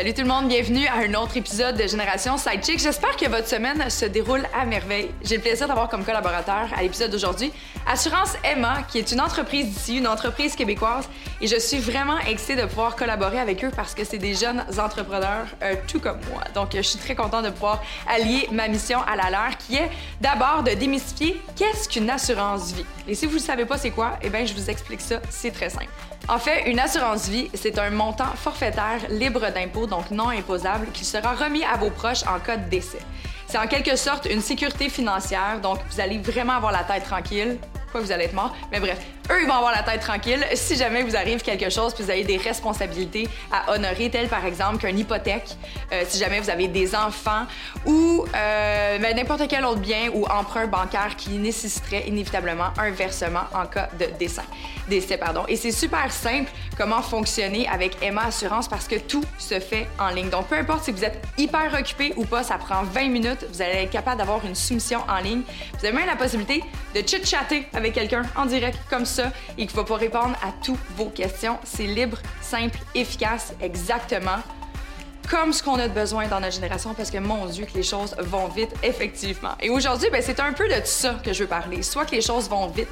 Salut tout le monde, bienvenue à un autre épisode de Génération Sidechick. J'espère que votre semaine se déroule à merveille. J'ai le plaisir d'avoir comme collaborateur à l'épisode d'aujourd'hui Assurance Emma, qui est une entreprise d'ici, une entreprise québécoise. Et je suis vraiment excitée de pouvoir collaborer avec eux parce que c'est des jeunes entrepreneurs euh, tout comme moi. Donc je suis très contente de pouvoir allier ma mission à la leur, qui est d'abord de démystifier qu'est-ce qu'une assurance vie. Et si vous ne savez pas c'est quoi, eh bien je vous explique ça, c'est très simple. En fait, une assurance vie, c'est un montant forfaitaire libre d'impôt, donc non imposable, qui sera remis à vos proches en cas de décès. C'est en quelque sorte une sécurité financière, donc vous allez vraiment avoir la tête tranquille. Quoi, vous allez être mort. Mais bref, eux, ils vont avoir la tête tranquille si jamais vous arrive quelque chose puis vous avez des responsabilités à honorer, telles par exemple qu'une hypothèque, euh, si jamais vous avez des enfants ou euh, ben, n'importe quel autre bien ou emprunt bancaire qui nécessiterait inévitablement un versement en cas de décès. décès pardon. Et c'est super simple comment fonctionner avec Emma Assurance parce que tout se fait en ligne. Donc, peu importe si vous êtes hyper occupé ou pas, ça prend 20 minutes, vous allez être capable d'avoir une soumission en ligne. Vous avez même la possibilité de chit-chatter avec quelqu'un en direct comme ça et qui va pas répondre à toutes vos questions. C'est libre, simple, efficace, exactement comme ce qu'on a de besoin dans notre génération parce que mon Dieu que les choses vont vite effectivement. Et aujourd'hui, ben, c'est un peu de ça que je veux parler. Soit que les choses vont vite,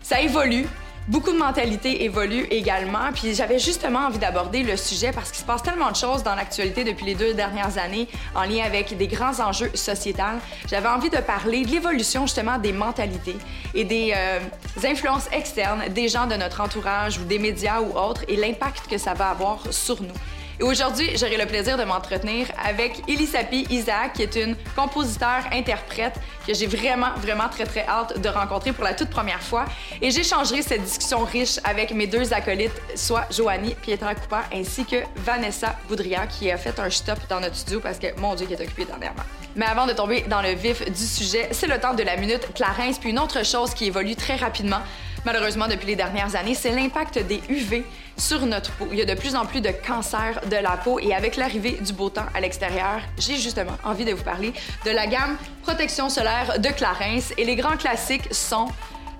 ça évolue, Beaucoup de mentalités évoluent également, puis j'avais justement envie d'aborder le sujet parce qu'il se passe tellement de choses dans l'actualité depuis les deux dernières années en lien avec des grands enjeux sociétals. J'avais envie de parler de l'évolution justement des mentalités et des euh, influences externes des gens de notre entourage ou des médias ou autres et l'impact que ça va avoir sur nous. Et aujourd'hui, j'aurai le plaisir de m'entretenir avec Elisapi Isaac, qui est une compositeur-interprète que j'ai vraiment, vraiment très, très hâte de rencontrer pour la toute première fois. Et j'échangerai cette discussion riche avec mes deux acolytes, soit Joanie Pietra Coupa ainsi que Vanessa Boudria, qui a fait un stop dans notre studio parce que, mon Dieu, qui est occupée dernièrement. Mais avant de tomber dans le vif du sujet, c'est le temps de la minute Clarence, puis une autre chose qui évolue très rapidement malheureusement depuis les dernières années, c'est l'impact des UV sur notre peau. Il y a de plus en plus de cancers de la peau et avec l'arrivée du beau temps à l'extérieur, j'ai justement envie de vous parler de la gamme protection solaire de Clarins et les grands classiques sont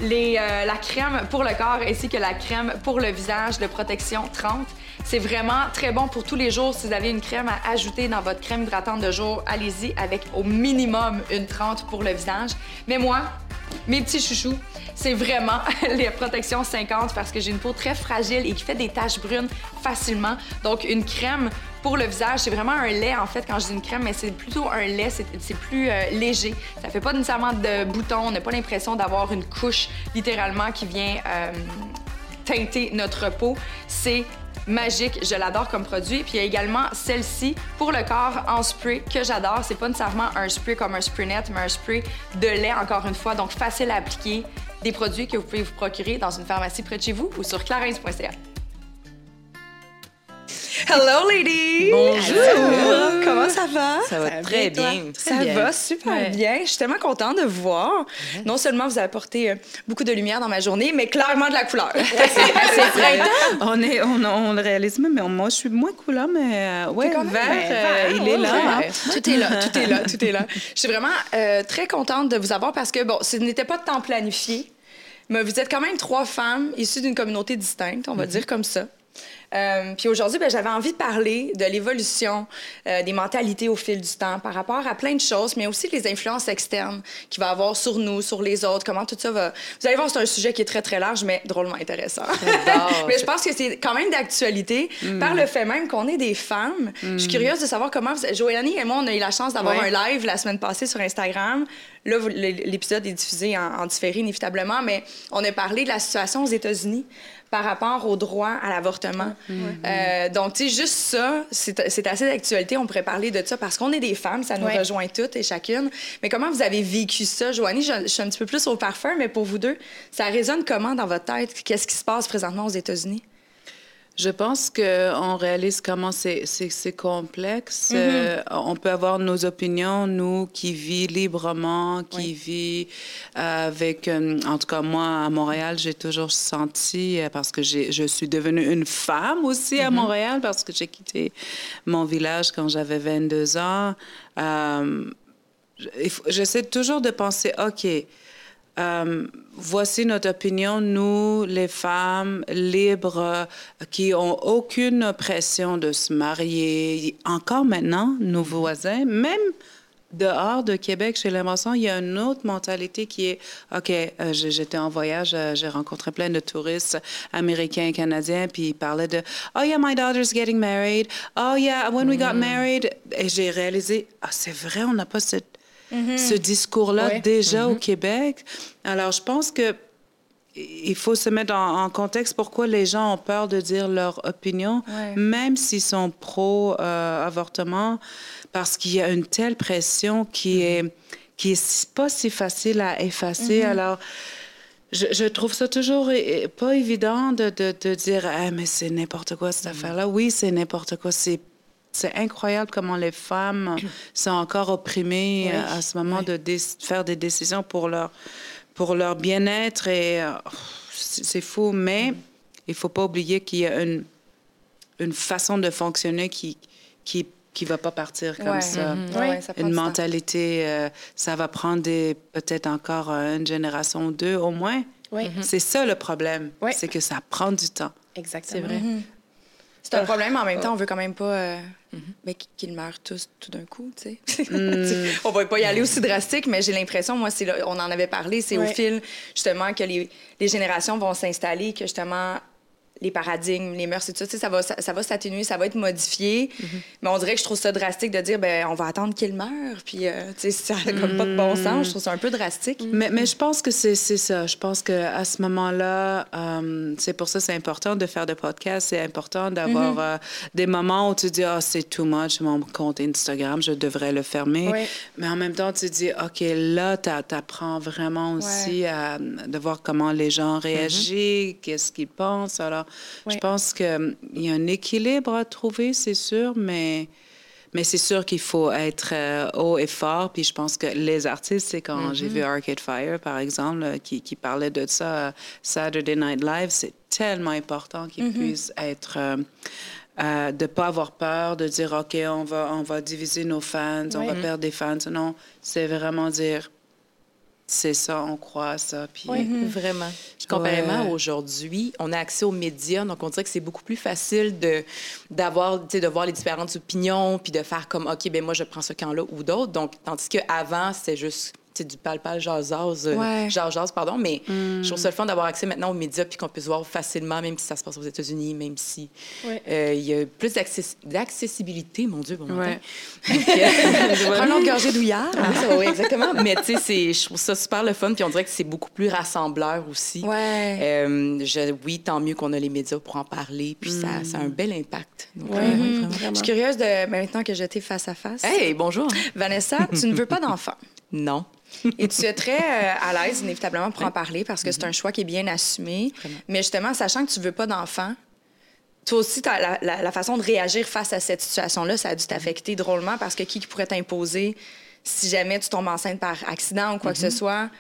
euh, la crème pour le corps ainsi que la crème pour le visage de protection 30. C'est vraiment très bon pour tous les jours. Si vous avez une crème à ajouter dans votre crème hydratante de jour, allez-y avec au minimum une 30 pour le visage. Mais moi, mes petits chouchous, c'est vraiment les protections 50 parce que j'ai une peau très fragile et qui fait des taches brunes facilement. Donc, une crème pour le visage, c'est vraiment un lait en fait quand je dis une crème, mais c'est plutôt un lait, c'est plus euh, léger. Ça fait pas nécessairement de boutons, on n'a pas l'impression d'avoir une couche littéralement qui vient euh, teinter notre peau. C'est magique. Je l'adore comme produit. Puis il y a également celle-ci pour le corps en spray que j'adore. C'est pas nécessairement un spray comme un spray net, mais un spray de lait encore une fois. Donc facile à appliquer. Des produits que vous pouvez vous procurer dans une pharmacie près de chez vous ou sur clarins.ca. Hello, ladies! Bonjour! Comment ça va? Ça va très bien. ça va super bien. Je suis tellement contente de vous voir. Non seulement vous avez apporté euh, beaucoup de lumière dans ma journée, mais clairement de la couleur. c'est printemps! On, est, on, on, le réalise même, mais moi, je suis moins couleur, mais euh, ouais, vert, euh, il est là. Hein? Tout est là, tout est là, tout est là. Je suis vraiment très contente de vous avoir parce que, bon, ce n'était pas de temps planifié, mais vous êtes quand même trois femmes issues d'une communauté distincte, on va mm-hmm. dire comme ça. Euh, puis aujourd'hui, ben, j'avais envie de parler de l'évolution euh, des mentalités au fil du temps par rapport à plein de choses, mais aussi les influences externes qu'il va avoir sur nous, sur les autres, comment tout ça va. Vous allez voir, c'est un sujet qui est très, très large, mais drôlement intéressant. mais je pense que c'est quand même d'actualité mm. par le fait même qu'on est des femmes. Je suis mm. curieuse de savoir comment. Vous... Joanie et moi, on a eu la chance d'avoir un live la semaine passée sur Instagram. Là, l'épisode est diffusé en, en différé, inévitablement, mais on a parlé de la situation aux États-Unis par rapport au droit à l'avortement. Euh, donc, tu sais, juste ça, c'est assez d'actualité. On pourrait parler de ça parce qu'on est des femmes, ça nous rejoint toutes et chacune. Mais comment vous avez vécu ça, Joanie? Je, suis un petit peu plus au parfum, mais pour vous deux, ça résonne comment dans votre tête? Qu'est-ce qui se passe présentement aux États-Unis? Je pense qu'on réalise comment c'est complexe. Mm-hmm. Euh, on peut avoir nos opinions, nous qui vivons librement, qui vivent avec... Euh, en tout cas, moi, à Montréal, j'ai toujours senti, euh, parce que je suis devenue une femme aussi à mm-hmm. Montréal, parce que j'ai quitté mon village quand j'avais 22 ans. J'essaie toujours de penser, OK, euh, voici notre opinion, nous, les femmes libres, qui ont aucune pression de se marier. Encore maintenant, nos voisins, même dehors de Québec, j'ai l'impression il y a une autre mentalité qui est OK, euh, j'étais en voyage, euh, j'ai rencontré plein de touristes américains et canadiens, puis ils parlaient de Oh yeah, my daughter's getting married. Oh yeah, when we got mm. married. Et j'ai réalisé, ah, c'est vrai, on n'a pas cette Mm-hmm. ce discours-là déjà au mm-hmm. Québec. Alors, je pense que il faut se mettre en, contexte pourquoi les gens ont peur de dire leur opinion, même s'ils sont pro-avortement, parce qu'il y a une telle pression qui mm-hmm. est qui est pas si facile à effacer. Alors, je, trouve ça toujours pas évident de, de, dire ah, mais c'est n'importe quoi cette affaire-là. Oui, c'est n'importe quoi. C'est c'est incroyable comment les femmes sont encore opprimées euh, à ce moment de faire des décisions pour leur, pour leur bien-être. Et euh, c'est fou, mais il faut pas oublier qu'il y a une, une façon de fonctionner qui qui qui va pas partir comme ça. Mm-hmm. une mentalité, euh, ça va prendre peut-être encore une génération ou deux au moins. C'est ça le problème, c'est que ça prend du temps. Exactement. C'est vrai. Mm-hmm. C'est un problème, mais en même temps, on veut quand même pas euh, ben, qu'ils meurent tous tout d'un coup, tu sais. Mm. on va pas y aller aussi drastique, mais j'ai l'impression, moi, on en avait parlé, c'est au fil, justement, que les, les générations vont s'installer, que justement, les paradigmes, les mœurs et tout ça, ça va, ça, va s'atténuer, ça va être modifié. Mm-hmm. Mais on dirait que je trouve ça drastique de dire, ben on va attendre qu'il meure, puis euh, tu sais, ça n'a comme pas de bon sens. Je trouve ça un peu drastique. Mais, mais je pense que c'est ça. Je pense qu'à ce moment-là, euh, c'est pour ça c'est important de faire des podcasts. C'est important d'avoir mm-hmm. euh, des moments où tu dis, ah, c'est too much, mon compte Instagram, je devrais le fermer. Mais en même temps, tu dis, OK, là, tu apprends vraiment aussi à, de voir comment les gens réagissent, mm-hmm. qu'est-ce qu'ils pensent. Alors, je pense qu'il y a un équilibre à trouver, c'est sûr, mais, mais c'est sûr qu'il faut être euh, haut et fort. Puis je pense que les artistes, c'est quand j'ai vu mm-hmm. Arcade Fire, par exemple, euh, qui, qui parlait de ça, Saturday Night Live, c'est tellement important qu'ils mm-hmm. puissent être... Euh, de ne pas avoir peur, de dire, OK, on va, on va diviser nos fans, on va perdre des fans. Non, c'est vraiment dire, c'est ça, on croit à ça. Puis... Oui, mhm. vraiment. Comparément aujourd'hui, on a accès aux médias, donc on dirait que c'est beaucoup plus facile de, d'avoir, de voir les différentes opinions, puis de faire comme, OK, ben moi, je prends ce camp-là ou d'autres. Donc, tandis qu'avant, c'était juste du palpal jasaz, euh, ouais. jazz, pardon, mais je trouve ça le fun d'avoir accès maintenant aux médias puis qu'on puisse voir facilement, même si ça se passe aux États-Unis, même si euh, il y a plus d'accessibilité, mon Dieu, bon matin. Prenons une gorgée douillard. Ah, oui, exactement. mais tu sais, je trouve ça super le fun puis on dirait que c'est beaucoup plus rassembleur aussi. Ouais. Euh, je, oui, tant mieux qu'on a les médias pour en parler puis ça, ça, a un bel impact. Donc, je suis curieuse de ben, maintenant que j'étais face à face. Hey, bonjour. Vanessa, tu ne veux pas d'enfant. Non. Et tu es très euh, à l'aise, inévitablement, pour en parler? Parce que c'est un choix qui est bien assumé. Mais justement, sachant que tu veux pas d'enfant, toi aussi, la, la, façon de réagir face à cette situation-là, ça a dû t'affecter drôlement parce que qui pourrait t'imposer si jamais tu tombes enceinte par accident ou quoi que ce mm-hmm. soit?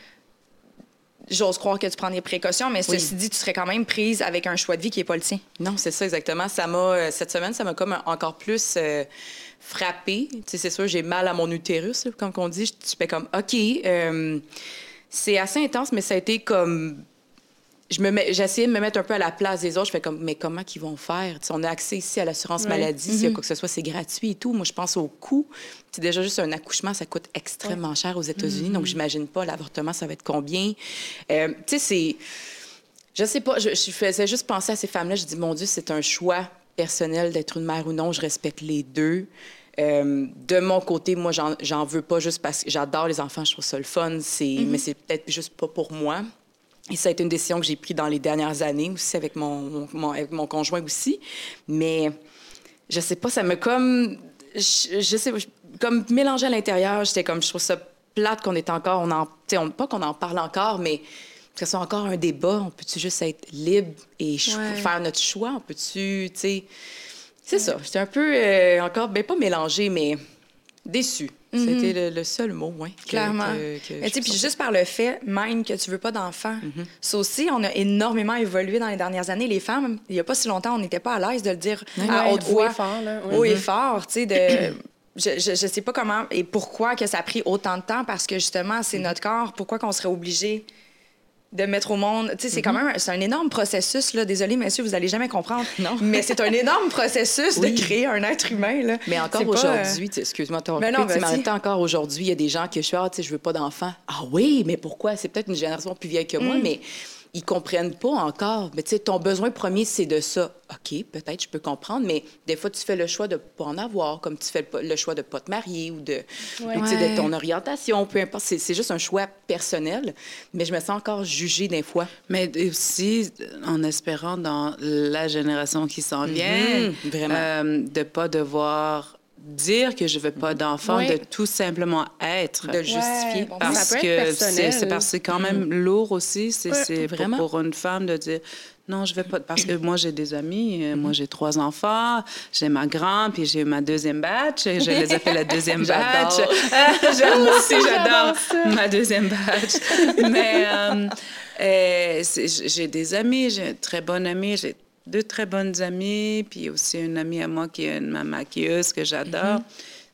J'ose croire que tu prends des précautions, mais ceci dit, tu serais quand même prise avec un choix de vie qui n'est pas le tien. Non, c'est ça exactement. Ça m'a euh, cette semaine, ça m'a comme encore plus euh, frappée. c'est sûr, j'ai mal à mon utérus, comme on dit. Je fais comme, OK, euh, c'est assez intense, mais ça a été comme je me j'ai essayé de me mettre un peu à la place des autres. Je fais comme, mais comment qu'ils vont faire? on a accès ici à l'assurance maladie. S'il y a mm-hmm. quoi que ce soit, c'est gratuit et tout. Moi, je pense au coût. C'est déjà juste un accouchement, ça coûte extrêmement cher aux États-Unis. Donc, mm-hmm. j'imagine pas l'avortement, ça va être combien. Euh, tu sais, c'est. Je sais pas, je, je, faisais juste penser à ces femmes-là. Je dis, mon Dieu, c'est un choix personnel d'être une mère ou non. Je respecte les deux. Euh, de mon côté, moi, j'en veux pas juste parce que j'adore les enfants, je trouve ça le fun, mm-hmm. mais c'est peut-être juste pas pour moi. Et ça a été une décision que j'ai prise dans les dernières années aussi avec mon, mon, conjoint aussi. Mais je sais pas, ça me comme. Je, sais, comme mélangé à l'intérieur, j'étais comme, je trouve ça plate qu'on est encore. On en, on, pas qu'on en parle encore, mais que ce soit encore un débat. On peut-tu juste être libre et Ouais. faire notre choix? On peut-tu, tu sais... C'est ça. J'étais un peu euh, encore, ben pas mélangée, mais déçue. C'était le, le seul mot, oui. Clairement. Mais tu sais, puis juste par le fait même que tu veux pas d'enfant, ça aussi, on a énormément évolué dans les dernières années. Les femmes, il y a pas si longtemps, on n'était pas à l'aise de le dire à haute haut voix. et fort, là. Haut et fort, tu sais, de... Je, je, je sais pas comment et pourquoi que ça a pris autant de temps, parce que justement, c'est notre corps. Pourquoi qu'on serait obligé de mettre au monde. Tu sais, c'est quand même un- c'est un énorme processus. Là. Désolée, messieurs, vous allez jamais comprendre. Non. Mais c'est un énorme processus Oui. de créer un être humain. Là. Mais encore euh, aujourd'hui, excuse-moi, t'as Mais non, même encore aujourd'hui, il y a des gens que je suis, ah, tu sais, je veux pas d'enfants. Ah oui, mais pourquoi? C'est peut-être une génération plus vieille que moi, Mm. mais ils comprennent pas encore. Mais tu sais, ton besoin premier, c'est de ça. OK, peut-être, je peux comprendre, mais des fois, tu fais le choix de pas en avoir, comme tu fais le, le choix de pas te marier ou de, ou, ton orientation, peu importe. C'est juste un choix personnel, mais je me sens encore jugée des fois. Mais aussi, en espérant dans la génération qui s'en vient, Mhm, vraiment. euh, de pas devoir dire que je veux pas d'enfant, Oui. de tout simplement être. De le justifier. bon, parce que c'est parce que c'est quand même lourd aussi. C'est c'est pour- vraiment. pour, une femme de dire non, je vais pas. Parce que moi, j'ai des amis. euh, Moi, j'ai trois enfants. J'ai ma grande, puis j'ai ma deuxième batch. et Je les appelle la deuxième batch. J'adore. J'aime aussi, j'adore ma deuxième batch. Mais euh, euh, j'ai des amis. J'ai une très bonne amie. J'ai deux très bonnes amies. Puis aussi une amie à moi qui est une ma maquilleuse que j'adore.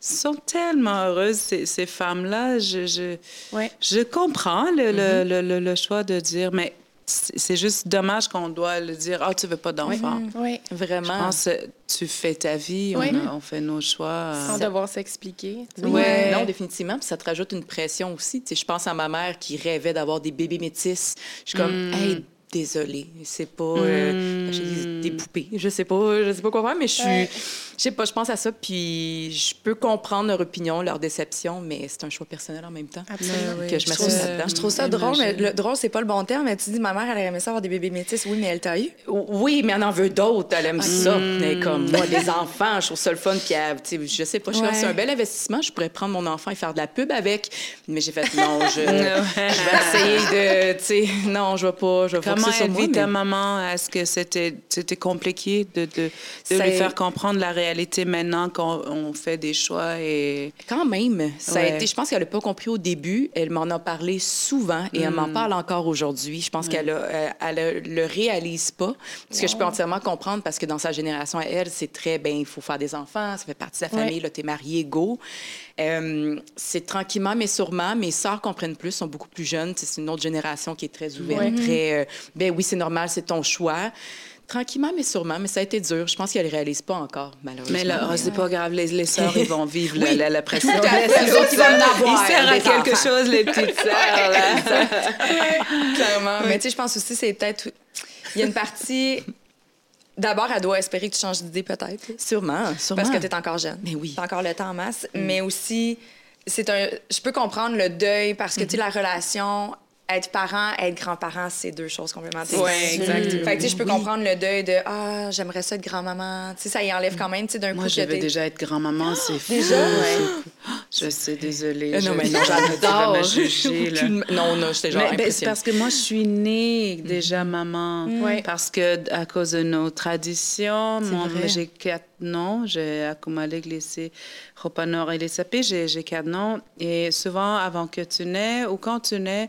sont tellement heureuses, ces, ces femmes-là. Je, je, Ouais. je comprends le, le- le, le- le choix de dire, mais c'est juste dommage qu'on doit le dire, ah, tu veux pas d'enfant. Oui. Je Vraiment. pense que tu fais ta vie, on, Oui. a- on fait nos choix. Sans devoir s'expliquer. Oui, Ouais. Non, définitivement. Puis ça te rajoute une pression aussi. Tu sais, je pense à ma mère qui rêvait d'avoir des bébés métis. Je suis comme, Mm. hey, désolée, c'est pas. euh, j'ai des, des poupées. Je sais pas, je sais pas quoi faire, mais je suis. Ouais. Je sais pas, je pense à ça. Puis je peux comprendre leur opinion, leur déception, mais c'est un choix personnel en même temps. Absolument. oui. Que je Je trouve, ça, je trouve ça drôle, mais le drôle, c'est pas le bon terme. Mais tu dis, ma mère, elle aimait ça avoir des bébés métis. Oui, mais elle t'a eu. Oui, mais elle en veut d'autres. Elle aime ça. Mm. Mais comme moi, les enfants, je trouve ça le fun. Puis, elle- je sais pas, je Ouais. c'est un bel investissement. Je pourrais prendre mon enfant et faire de la pub avec. Mais j'ai fait, non, je, je vais essayer de, tu sais, non, je vais pas, je vais Comment elle vit ta mais- maman? Est-ce que c'était compliqué de, de, lui faire comprendre la réalité maintenant qu'on on fait des choix et... Quand même, ça a été. Je pense qu'elle n'a pas compris au début. Elle m'en a parlé souvent et elle m'en parle encore aujourd'hui. Je pense qu'elle a, euh, le réalise pas. Ce que je peux entièrement comprendre parce que dans sa génération, à elle, c'est très ben il faut faire des enfants, ça fait partie de la famille. Ouais. Là, t'es marié, go. Euh, c'est tranquillement, mais sûrement. Mes sœurs comprennent plus, sont beaucoup plus jeunes. C'est une autre génération qui est très ouverte, Ouais. très. euh, ben oui, c'est normal, c'est ton choix. Tranquillement, mais sûrement. Mais ça a été dur. Je pense qu'elle ne réalise pas encore, malheureusement. Mais là, oh, c'est pas grave, les, les sœurs, ils vont vivre la- Oui. la, la pression. Tout à fait. Ils avoir, Ils servent à quelque enfants. chose, les petites sœurs. là. Clairement. Mais tu sais, je pense aussi, c'est peut-être. Il y a une partie. D'abord, elle doit espérer que tu changes d'idée, peut-être. Sûrement, sûrement. Parce que tu es encore jeune. Mais oui. Tu encore le temps en masse. Mais aussi, c'est un. Je peux comprendre le deuil parce que, tu sais, la relation. Être parent, être grand-parent, c'est deux choses complètement différentes. Ouais, exact. Fait que, tu sais, je peux Oui. comprendre le deuil de Ah, j'aimerais ça être grand-maman. Tu sais, ça y enlève quand même, tu sais, d'un coup. Moi, je vais déjà être grand-maman, c'est fou. Déjà? Fou. Je sais, désolée. Euh, non, je- mais non, j'adore. juger, là. Non, non, j'étais genre Mais, ben, c'est parce que moi, je suis née déjà maman. Ouais. Parce que à cause de nos traditions, j'ai quatre noms. J'ai accumulé glissé Ropanor et les sapés. J'ai j'ai quatre noms. Et souvent, avant que tu nais ou quand tu nais,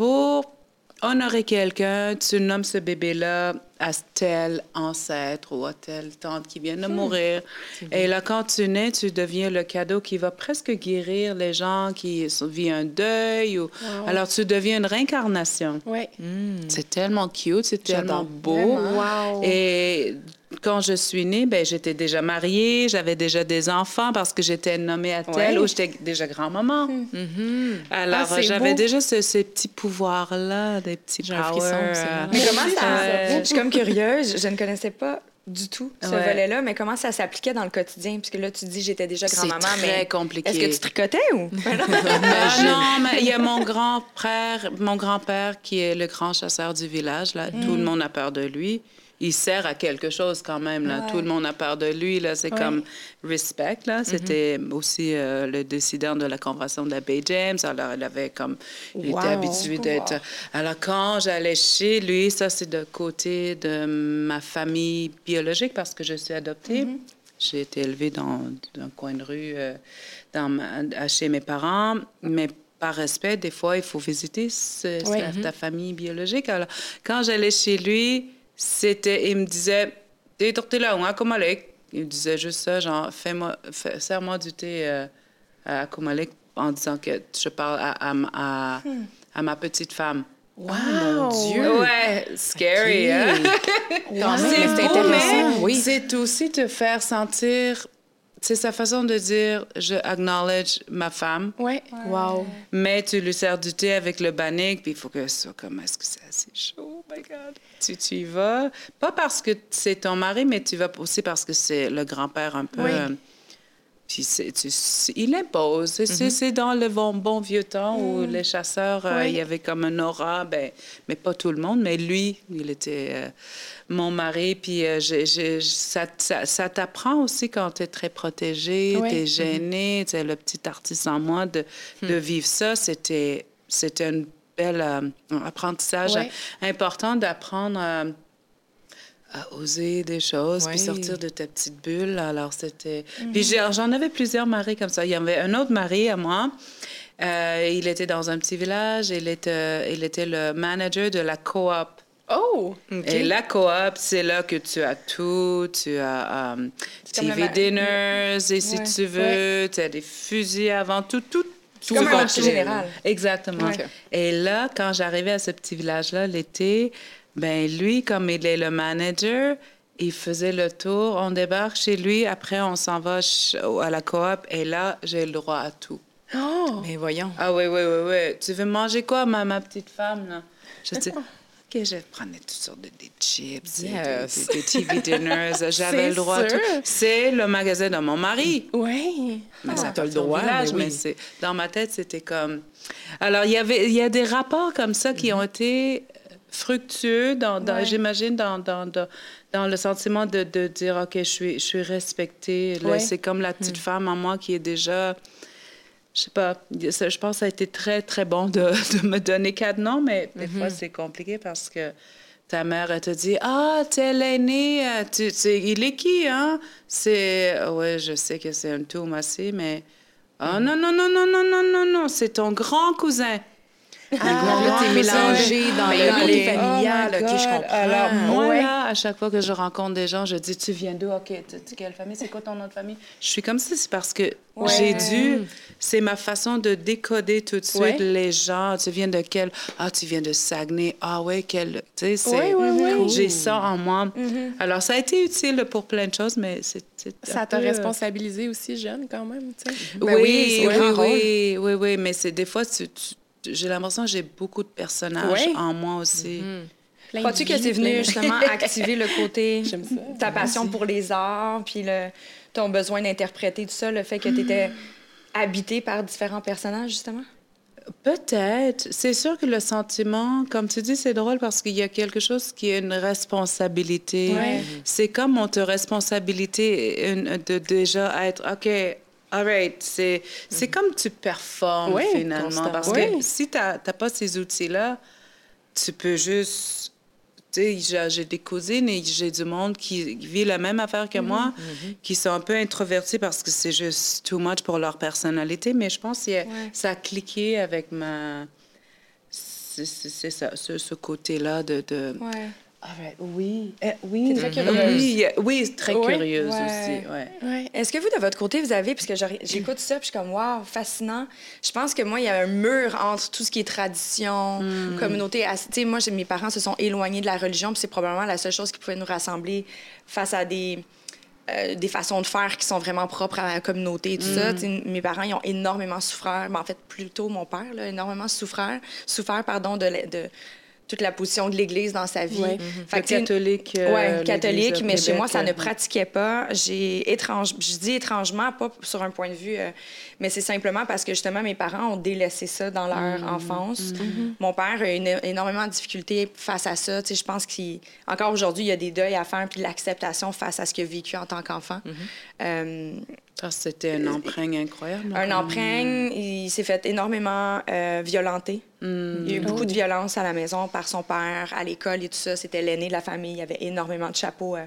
pour honorer quelqu'un, tu nommes ce bébé-là à tel ancêtre ou à telle tante qui vient de mourir. Et là, quand tu nais, tu deviens le cadeau qui va presque guérir les gens qui vivent un deuil. Ou... Alors, tu deviens une réincarnation. Oui. C'est tellement cute, c'est tellement beau. Wow. Et quand je suis née, ben, j'étais déjà mariée, j'avais déjà des enfants parce que j'étais nommée à tel Ouais. ou j'étais déjà grand-maman. Alors, Ah, j'avais déjà ce- ces petits pouvoirs-là, des petits J'ai frisson, powers. euh. Mais comment ça. Ouais. Je suis comme curieuse. Je ne connaissais pas du tout ce Ouais. volet-là, mais comment ça s'appliquait dans le quotidien? Puisque là, tu dis j'étais déjà C'est grand-maman, très mais. compliqué. Est-ce que tu tricotais ou? Ah non, mais il y a mon grand-père, mon grand-père qui est le grand chasseur du village. Là. Tout le monde a peur de lui. Il sert à quelque chose quand même. Là. Tout le monde a peur de lui. Là. C'est comme respect. Là. C'était aussi euh, le décideur de la convention de la Bay James. Alors, il avait comme... Il était habitué d'être... Alors, quand j'allais chez lui, ça, c'est de côté de ma famille biologique parce que je suis adoptée. J'ai été élevée dans, un coin de rue euh, dans chez mes parents, mais par respect, des fois, il faut visiter ta famille biologique. Alors, quand j'allais chez lui, c'était, il me disait, t'es là, on a Il me disait juste ça, genre, fais-moi, fais, serre-moi du thé euh, à Kumalek en disant que je parle à, à, hmm. à, ma petite femme. Wow, mon Dieu! Ouais, scary, hein? C'est intéressant. Oui. C'est aussi te faire sentir c'est sa façon de dire je acknowledge ma femme. Oui. Wow. Mais tu lui sers du thé avec le bannique, puis il faut que ce soit comme est-ce que c'est assez chaud? Oh my God. Tu, tu y vas. Pas parce que c'est ton mari, mais tu vas aussi parce que c'est le grand-père un peu. Oui. Euh, puis il impose. Mm-hmm. C'est dans le bon, vieux temps où mm. les chasseurs, euh, il y avait comme un aura, ben, mais pas tout le monde, mais lui, il était euh, mon mari. Puis euh, ça, ça, t'apprend aussi quand tu es très protégé, tu es mm-hmm. gêné, tu le petit artiste en moi, de, mm. de vivre ça. C'était un bel apprentissage important d'apprendre à oser des choses, puis sortir de ta petite bulle. Alors, c'était... Mhm. Puis j'en avais plusieurs maris comme ça. Il y avait un autre mari à moi. Euh, il était dans un petit village. Il était, il était le manager de la coop. Oh! Et la coop, c'est là que tu as tout. Tu as um, TV dinners, et si tu veux, tu as des fusils avant, tout, tout. Tout comme un marché général. Exactement. Et là, quand j'arrivais à ce petit village-là, l'été, ben lui, comme il est le manager, il faisait le tour. On débarque chez lui. Après, on s'en va à la coop. Et là, j'ai le droit à tout. Oh! Mais voyons. Ah oui, oui, oui, oui. Tu veux manger quoi, ma, ma petite femme? Là? Je dis, OK, je prenais toutes sortes de des chips, des, TV dinners. J'avais le droit. C'est le magasin de mon mari. Oui. Mais ça ah, le droit. Village, mais, dans ma tête, c'était comme... Alors, il y avait, il y a des rapports comme ça qui mm-hmm. ont été fructueux, dans, j'imagine, dans, dans, dans, le sentiment de, de, dire, OK, je suis, je suis respectée. C'est comme la petite hmm. femme en moi qui est déjà... Je sais pas, je pense que ça a été très, très bon de, de me donner quatre noms, mais des fois, mm-hmm. c'est compliqué parce que ta mère, elle te dit Ah, t'es l'aîné, euh, tu, il est qui, hein? C'est. Ouais, je sais que c'est un tout aussi, mais. Ah, oh, non, non, non, non, non, non, non, non, c'est ton grand cousin. Ah, t'es mélangé dans le côté familial. Oh je comprends. Alors, moi, là, à chaque fois que je rencontre des gens, je dis Tu viens d'où? OK, tu, quelle famille? C'est quoi ton nom de famille? Je suis comme ça, c'est parce que j'ai dû. C'est ma façon de décoder tout de suite les gens. Tu viens de quel? Ah, tu viens de Saguenay. Ah, ouais, quel. Tu sais, c'est. J'ai ça en moi. Mm-hmm. Alors, ça a été utile pour plein de choses, mais c'est. Ça t'a responsabilisé aussi jeune, quand même, tu sais? Ben oui, oui, oui, oui, oui, mais c'est des fois, tu j'ai l'impression que j'ai beaucoup de personnages en moi aussi. Mm-hmm. Crois-tu que c'est venu justement activer le côté, ta passion pour les arts, puis le, ton besoin d'interpréter tout ça, le fait que tu étais habité par différents personnages, justement? Peut-être. C'est sûr que le sentiment, comme tu dis, c'est drôle parce qu'il y a quelque chose qui est une responsabilité. C'est comme on te responsabilité de déjà être, OK, All right. C'est, c'est mm. comme tu performes finalement. Parce que si tu n'as pas ces outils-là, tu peux juste. Tu sais, j'ai des cousines et j'ai du monde qui vit la même affaire que moi, mm-hmm. Mm-hmm. qui sont un peu introvertis parce que c'est juste too much pour leur personnalité. Mais je pense que ça a cliqué avec ma. C'est ça, ce, côté-là de. de... Oui, eh, oui. très curieuse. Oui, très curieuse aussi. Ouais. Est-ce que vous, de votre côté, vous avez, puisque j'écoute ça, puis je suis comme, wow, fascinant. Je pense que moi, il y a un mur entre tout ce qui est tradition, hmm. communauté. Tu sais, moi, mes parents se sont éloignés de la religion, puis c'est probablement la seule chose qui pouvait nous rassembler face à des. Euh, des façons de faire qui sont vraiment propres à la communauté et tout ça. Hmm. mes parents, ils ont énormément souffert, mais en fait, plutôt mon père, là, énormément souffert, souffert pardon, de, de toute la position de l'Église dans sa vie. Fait que, sais, catholique. euh, Ouais, catholique, mais chez moi, ça ne euh, pratiquait pas. J'ai étrange, je dis étrangement, pas sur un point de vue, euh, mais c'est simplement parce que justement, mes parents ont délaissé ça dans leur enfance. Mon père a éno- énormément de difficultés face à ça. Tu sais, je pense qu'encore aujourd'hui, il y a des deuils à faire puis de l'acceptation face à ce qu'il a vécu en tant qu'enfant. Euh, Ah, C'était un emprunt incroyable. un quand emprunt, il s'est fait énormément euh, violenter. Hmm. Il y a eu beaucoup de violence à la maison par son père, à l'école et tout ça. C'était l'aîné de la famille. Il y avait énormément de chapeaux euh,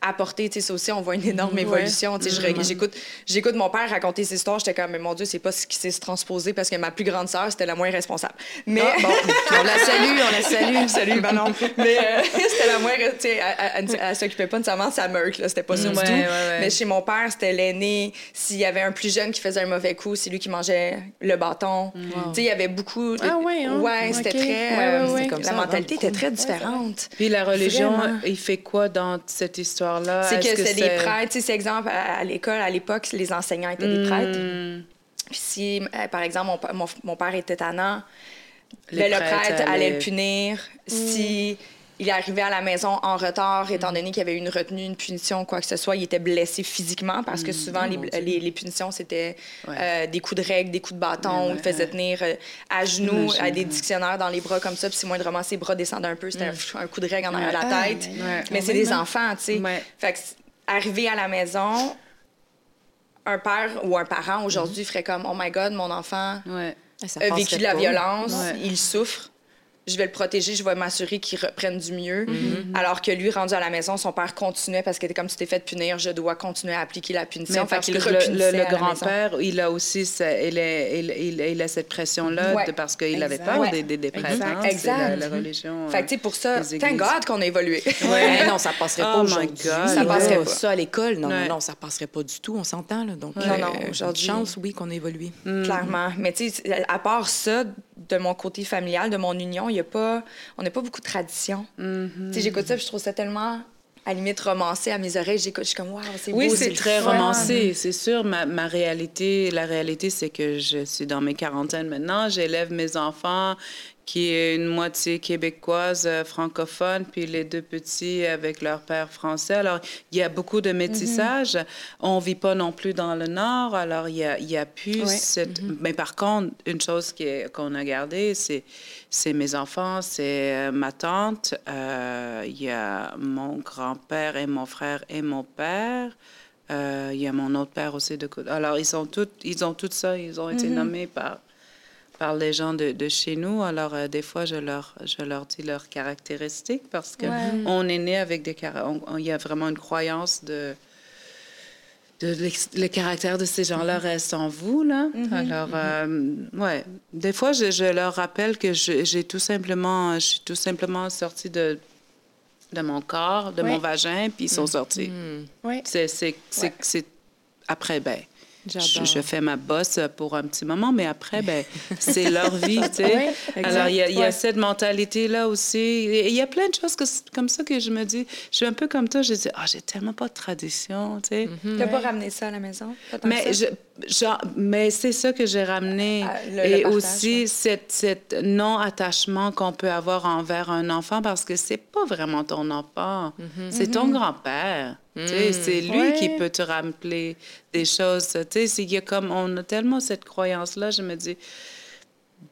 à porter. Tu sais, ça aussi, on voit une énorme évolution. Tu sais, reg- J'écoute, j'écoute mon père raconter ses histoires. J'étais comme, mais mon Dieu, c'est pas ce qui s'est transposé parce que ma plus grande sœur, c'était la moins responsable. Mais Ah, bon, on la salue, on la salue. Salut, ben non. Mais euh, c'était la moins. Tu sais, elle, elle- elle- elle s'occupait pas nécessairement de sa meurtre, là. C'était pas ça Mm, du ouais, tout. ouais, ouais. Mais chez mon père, c'était l'aîné. S'il y avait un plus jeune qui faisait un mauvais coup, c'est lui qui mangeait le bâton. Tu sais, il y avait beaucoup. Ah ouais, hein? Ouais, c'était très. Ouais, euh, ouais, ouais. c'était Comme la ça, mentalité était très différente. Puis la religion, Vraiment. il fait quoi dans cette histoire-là? C'est que c'était des prêtres. Tu sais, c'est exemple, à, à l'école, à l'époque, les enseignants étaient des prêtres. Hmm. Puis si, euh, par exemple, mon, pa- mon, mon père était tannant, Les ben, le prêtres prêtre allait le punir. Si il arrivait à la maison en retard, étant donné qu'il y avait une retenue, une punition, quoi que ce soit, il était blessé physiquement parce que souvent, les, les, les punitions, c'était Ouais. euh, des coups de règle, des coups de bâton, Ouais, il te faisait ouais. tenir euh, à genoux, à des dictionnaires dans les bras comme ça, puis si moindrement ses bras descendaient un peu, c'était un, un coup de règle en arrière de la tête. Ouais. Mais c'est des enfants, tu sais. Ouais. Fait que arriver à la maison, un père ou un parent aujourd'hui ferait comme Oh my God, mon enfant Ouais. A vécu de la violence, Ouais. il souffre. Je vais le protéger, je vais m'assurer qu'il reprenne du mieux. Alors que lui, rendu à la maison, son père continuait parce que comme tu t'es fait punir, je dois continuer à appliquer la punition. Mais Fait parce qu'il que le, grand-père, il a aussi ça- il, est- il, il- il a cette pression-là Ouais. de- parce qu'il avait Exact. peur Ouais. des, des, des prêtres. Exact. hein. La, la religion. maison. Fait que, tu sais, pour ça, thank. God qu'on a évolué. Ouais, non, ça passerait Oh pas my aujourd'hui. Ça passerait pas. Ça à l'école, non, Ouais. non, non, ça passerait pas du tout, on s'entend, là. Donc, Non, euh, non, aujourd'hui- chance, oui, qu'on a évolué. Clairement. Mais tu sais, à part ça, de mon côté familial, de mon union, il y a pas, on n'a pas beaucoup de tradition. Sais, j'écoute ça, puis je trouve ça tellement, à la limite, romancé à mes oreilles. J'écoute, je suis comme, waouh, c'est Oui, beau, c'est le très fun. romancé, c'est sûr. Ma, ma réalité, la réalité, c'est que je suis dans mes quarantaines maintenant. J'élève mes enfants, qui est une moitié québécoise, euh, francophone, puis les deux petits avec leur père français. Alors, il y a beaucoup de métissage. On vit pas non plus dans le Nord, alors il y a, a plus Ouais. cette... Mais par contre, une chose qui est- qu'on a gardée, c'est c'est mes enfants, c'est euh, ma tante, euh, il y a mon grand-père et mon frère et mon père. Euh, il y a mon autre père aussi de côté. Alors, ils, sont tous, ils ont tout ça. Ils ont été nommés par, par les gens de, de chez nous. Alors, euh, des fois, je leur, je leur dis leurs caractéristiques parce que on est né avec des... cara- on- on- Il y a vraiment une croyance de... de le caractère de ces gens-là reste en vous, là. Alors, euh, ouais. Des fois, je, je leur rappelle que je- j'ai tout simplement... Je suis tout simplement sortie de, de mon corps, de mon vagin, puis ils sont sortis. Oui. C'est, c'est, c'est, Ouais. c'est- Après, ben, je, fais ma bosse pour un petit moment, mais après, ben, c'est leur vie, tu sais. Alors, il y a, y cette mentalité-là aussi. Il y a plein de choses que, comme ça que je me dis. Je suis un peu comme toi, je dis, ah, j'ai tellement pas de tradition, tu sais. T'as pas ramené ça à la maison? Pas tant Mais, que ça? je, genre, mais c'est ça que j'ai ramené. Ah, le et partage, aussi ouais. cette non-attachement qu'on peut avoir envers un enfant parce que c'est pas vraiment ton enfant. C'est ton grand-père. Tu sais, C'est lui Ouais. qui peut te rappeler des choses. Tu sais, c'est- il y a comme, on a tellement cette croyance-là, je me dis,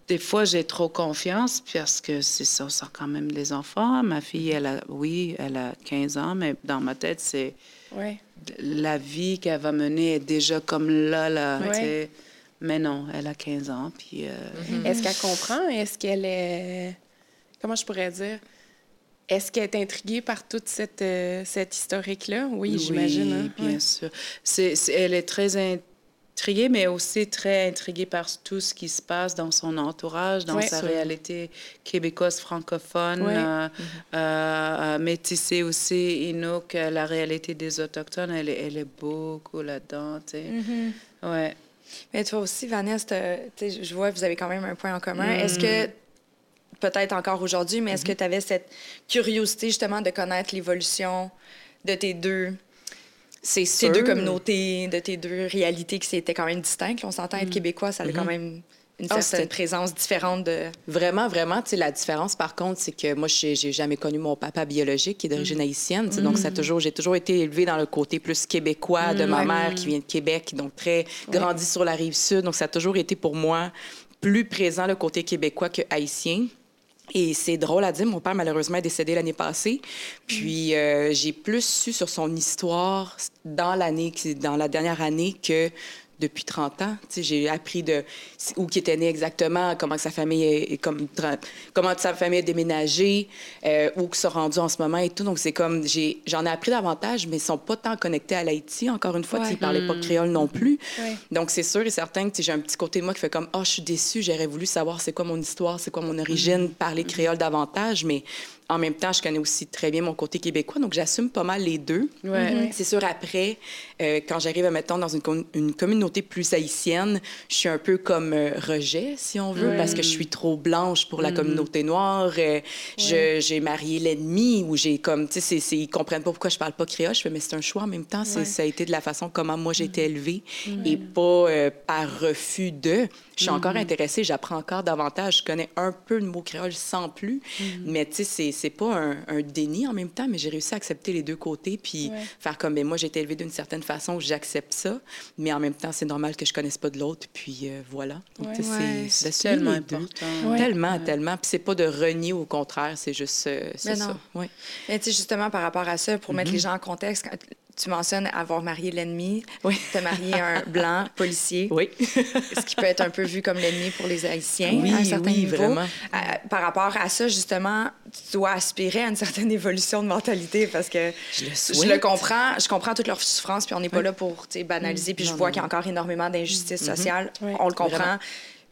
des fois, j'ai trop confiance parce que c'est ça, sort quand même des enfants. Ma fille, elle a, oui, elle a 15 ans, mais dans ma tête, c'est Ouais. La vie qu'elle va mener est déjà comme là, là. Ouais. Mais non, elle a 15 ans, puis... euh, Est-ce qu'elle comprend? Est-ce qu'elle est. Comment je pourrais dire? Est-ce qu'elle est intriguée par toute cette, euh, cette historique-là? Oui, j'imagine. hein? bien Ouais. sûr. C'est, c'est- elle est très intriguée, mais aussi très intriguée par tout ce qui se passe dans son entourage, dans sa Sûr. réalité québécoise, francophone, Ouais. euh, euh, euh, métissée aussi, Inuk, la réalité des Autochtones, elle est, elle est beaucoup là-dedans, tu sais. Mm-hmm. Ouais. Mais toi aussi, Vanessa, je vois que vous avez quand même un point en commun. Mm. Est-ce que, peut-être encore aujourd'hui, mais est-ce Mm-hmm. que tu avais cette curiosité justement de connaître l'évolution de tes deux, C'est tes deux communautés, de tes deux réalités qui étaient quand même distinctes? On s'entend être québécois, ça a Mm-hmm. quand même une Ah, certaine présence différente de. Vraiment, vraiment, tu sais, la différence, par contre, c'est que moi, j'ai jamais connu mon papa biologique, qui est d'origine haïtienne, tu sais, donc ça toujours, j'ai toujours été élevée dans le côté plus québécois de ma mère, qui vient de Québec, donc très grandi sur la rive sud, donc ça a toujours été pour moi plus présent le côté québécois que haïtien. Et c'est drôle à dire, mon père malheureusement est décédé l'année passée. Puis euh, j'ai plus su sur son histoire dans l'année, dans la dernière année que depuis 30 ans. Tu sais, j'ai appris de où qui était né exactement, comment que sa famille est, comme comment sa famille a déménagé, euh, où qu'ils sont rendus en ce moment et tout. Donc c'est comme j'ai j'en ai appris davantage, mais ils sont pas tant connectés à l'Haïti. Encore une fois, ils parlaient pas créole non plus. Ouais. Donc c'est sûr et certain que j'ai un petit côté de moi qui fait comme oh je suis déçue, j'aurais voulu savoir c'est quoi mon histoire, c'est quoi mon origine, parler créole davantage, mais en même temps, je connais aussi très bien mon côté québécois, donc j'assume pas mal les deux. Ouais. C'est sûr, après, euh, quand j'arrive à mettons dans une, com- une communauté plus haïtienne, je suis un peu comme euh, rejet, si on veut, parce que je suis trop blanche pour la communauté noire. Euh, J'ai marié l'ennemi, ou j'ai comme, tu sais, ils comprennent pas pourquoi je parle pas créole. Je fais, mais c'est un choix en même temps. Ça a été de la façon comment moi j'ai été élevée et pas par refus de. Je suis encore intéressée, j'apprends encore davantage. Je connais un peu le mot créole sans plus, mais tu sais, c'est- c'est pas un, un déni en même temps, mais j'ai réussi à accepter les deux côtés, puis Ouais. faire comme, ben, moi, j'ai été élevée d'une certaine façon, j'accepte ça, mais en même temps, c'est normal que je connaisse pas de l'autre, puis euh, voilà. Donc, Ouais, c'est tellement important. Ouais. Tellement, tellement. Puis c'est pas de renier, au contraire, c'est juste euh, c'est Mais ça. Mais tu sais, justement, par rapport à ça, pour Mm-hmm. mettre les gens en contexte, quand tu mentionnes avoir marié l'ennemi, Oui. tu as marié un blanc policier, Oui. ce qui peut être un peu vu comme l'ennemi pour les Haïtiens Oui, à un certain oui, niveau. vraiment. Euh, par rapport à ça, justement, tu dois aspirer à une certaine évolution de mentalité parce que Je le je souhaite. le comprends, je comprends toute leur souffrance, puis on n'est pas là pour banaliser, puis je Non, vois qu'il y a encore énormément d'injustices Mm-hmm. sociales, Ouais. on le comprend, Vraiment.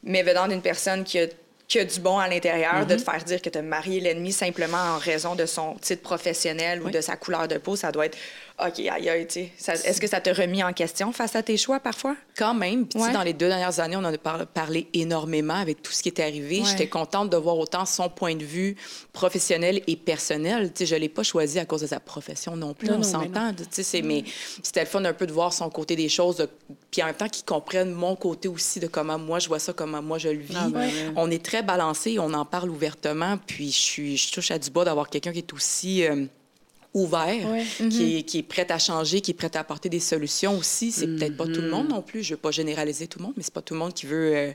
mais venant d'une personne qui a qui a du bon à l'intérieur, Mm-hmm. de te faire dire que tu as marié l'ennemi simplement en raison de son titre professionnel ou Oui. de sa couleur de peau, ça doit être OK, aïe, aïe, tu sais. Est-ce que ça t'a remis en question face à tes choix parfois? Quand même. Puis, Ouais. dans les deux dernières années, on en a par- parlé énormément avec tout ce qui est arrivé. Ouais. J'étais contente de voir autant son point de vue professionnel et personnel. Tu sais, je l'ai pas choisi à cause de sa profession non plus. Non, on s'entend. Tu sais, mais c'était le fun un peu de voir son côté des choses. de- Puis en même temps, qu'ils comprennent mon côté aussi de comment moi je vois ça, comment moi je le vis. Ah, ben. On est très balancé, on en parle ouvertement. Puis je suis, je touche à du bas d'avoir quelqu'un qui est aussi euh, ouvert, Ouais. qui, est, qui est prêt à changer, qui est prêt à apporter des solutions aussi. C'est peut-être pas tout Mm-hmm. le monde non plus. Je veux pas généraliser tout le monde, mais c'est pas tout le monde qui veut euh,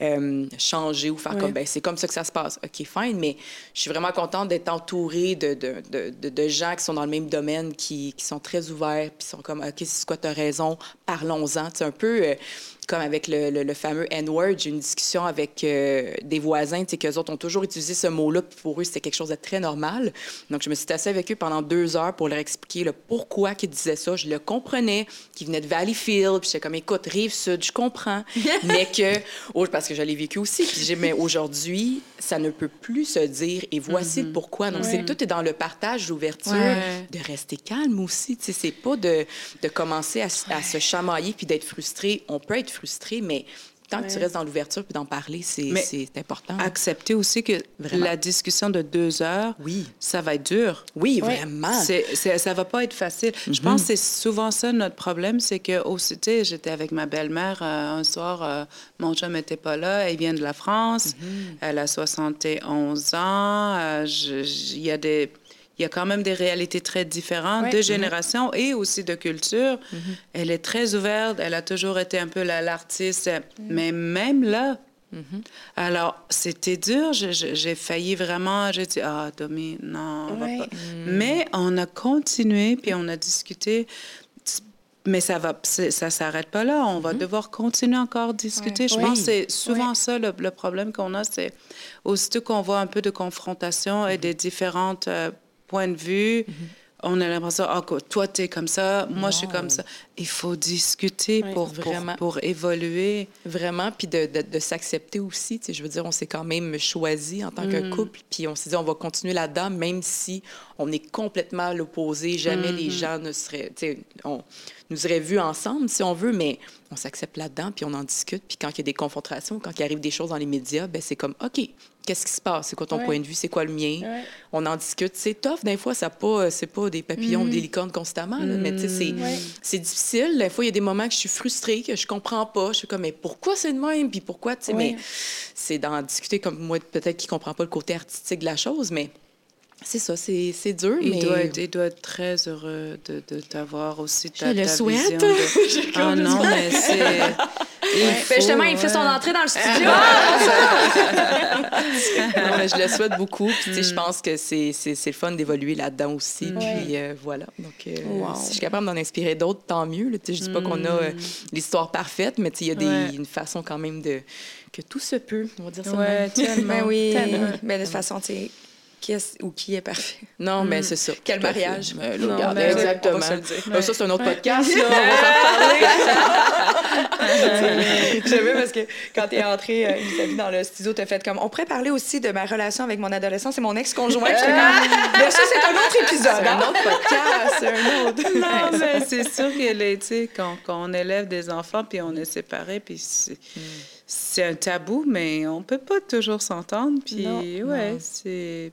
euh, changer ou faire Ouais. comme ben c'est comme ça que ça se passe. OK, fine, mais je suis vraiment contente d'être entourée de, de, de, de- de gens qui sont dans le même domaine, qui, qui sont très ouverts, puis sont comme OK, c'est quoi, t'as raison, parlons-en. C'est un peu. euh, comme avec le, le- le fameux N-word, j'ai eu une discussion avec euh, des voisins, tu sais, qu'eux autres ont toujours utilisé ce mot-là, puis pour eux, c'était quelque chose de très normal. Donc, je me suis assise avec eux pendant deux heures pour leur expliquer le pourquoi qu'ils disaient ça. Je le comprenais, qu'ils venaient de Valleyfield, puis j'étais comme, écoute, Rive-Sud, je comprends, mais que, oh, parce que je l'ai vécu aussi, puis j'ai, mais aujourd'hui, ça ne peut plus se dire, et voici le pourquoi. Donc, c'est tout est dans le partage, l'ouverture, Ouais. de rester calme aussi. Tu sais, c'est pas de, de commencer à, à se chamailler puis d'être frustré. On peut être frustré, mais tant que tu restes dans l'ouverture puis d'en parler, c'est important. Accepter aussi que Vraiment. la discussion de deux heures, Oui. ça va être dur. Oui, vraiment. C'est, c'est- ça va pas être facile. Je pense que c'est souvent ça notre problème, c'est que aussi, tu sais, j'étais avec ma belle-mère euh, un soir, euh, mon chum n'était pas là, elle vient de la France, elle a 71 ans, euh, il y a des... Il y a quand même des réalités très différentes, Ouais. de Mhm. génération et aussi de culture. Elle est très ouverte, elle a toujours été un peu la- l'artiste, mais même là, alors, c'était dur. J'ai failli vraiment. J'ai dit, ah, Domi, non, on va pas. Mais on a continué, puis on a discuté. Mais ça va, ça s'arrête pas là. On va devoir continuer encore à discuter. Je Oui. pense que c'est souvent ça le, le problème qu'on a, c'est aussitôt qu'on voit un peu de confrontation et des différents euh, points de vue, on a l'impression, que toi, tu es comme ça, moi, je suis comme ça. Il faut discuter Oui, pour, vraiment. pour évoluer. Vraiment, puis de, de, de s'accepter aussi. Tu sais, je veux dire, on s'est quand même choisi en tant qu'un couple, puis on s'est dit, on va continuer là-dedans, même si on est complètement à l'opposé. Jamais les gens ne seraient, on nous auraient vus ensemble, si on veut, mais on s'accepte là-dedans, puis on en discute. Puis quand il y a des confrontations, quand il arrive des choses dans les médias, ben c'est comme, OK, qu'est-ce qui se passe? C'est quoi ton Ouais. point de vue? C'est quoi le mien? Ouais. On en discute. C'est tough, des fois, ça pas, c'est pas des papillons ou des licornes constamment, là, mais sais, c'est, Ouais. difficile. Des fois, il y a des moments que je suis frustrée, que je comprends pas. Je suis comme, mais pourquoi c'est de même? Puis pourquoi, tu sais, Ouais. mais c'est d'en discuter comme moi, peut-être qui comprend pas le côté artistique de la chose, mais c'est ça, c'est, c'est dur, Il, mais... doit être, il doit être très heureux de, de t'avoir aussi ta, Je le ta souhaite. vision de- Ah non, mais c'est... il Ben, justement, il fait son entrée dans le studio. non, mais je le souhaite beaucoup. Puis, tu sais, Mm. je pense que c'est, c'est, c'est le fun d'évoluer là-dedans aussi. Puis, euh, voilà. Donc, euh, Wow. si je suis capable d'en inspirer d'autres, tant mieux. là. Tu sais, je dis pas qu'on a euh, l'histoire parfaite, mais tu sais, il y a des, Mm. Ouais. une façon quand même de... que tout se peut, on va dire ça. Ouais, même. tellement. Ben oui. Tellement. Mais de toute façon, tu sais, qui est ou qui est parfait? Non, mais c'est ça. Quel mariage. Euh, Non, mais- exactement. on va se le dire. Ça, c'est un autre podcast. Là, on va s'en reparler. J'aimais parce que quand t'es entrée, euh, dans le studio, t'as fait comme on pourrait parler aussi de ma relation avec mon adolescence et mon ex-conjoint. J'étais comme, bien sûr, c'est un autre épisode. C'est un hein? autre podcast, c'est un autre. Non, mais c'est sûr que les, tu sais, quand, quand on élève des enfants, puis on est séparés, puis c'est, c'est un tabou, mais on peut pas toujours s'entendre. Puis, Non, ouais, c'est...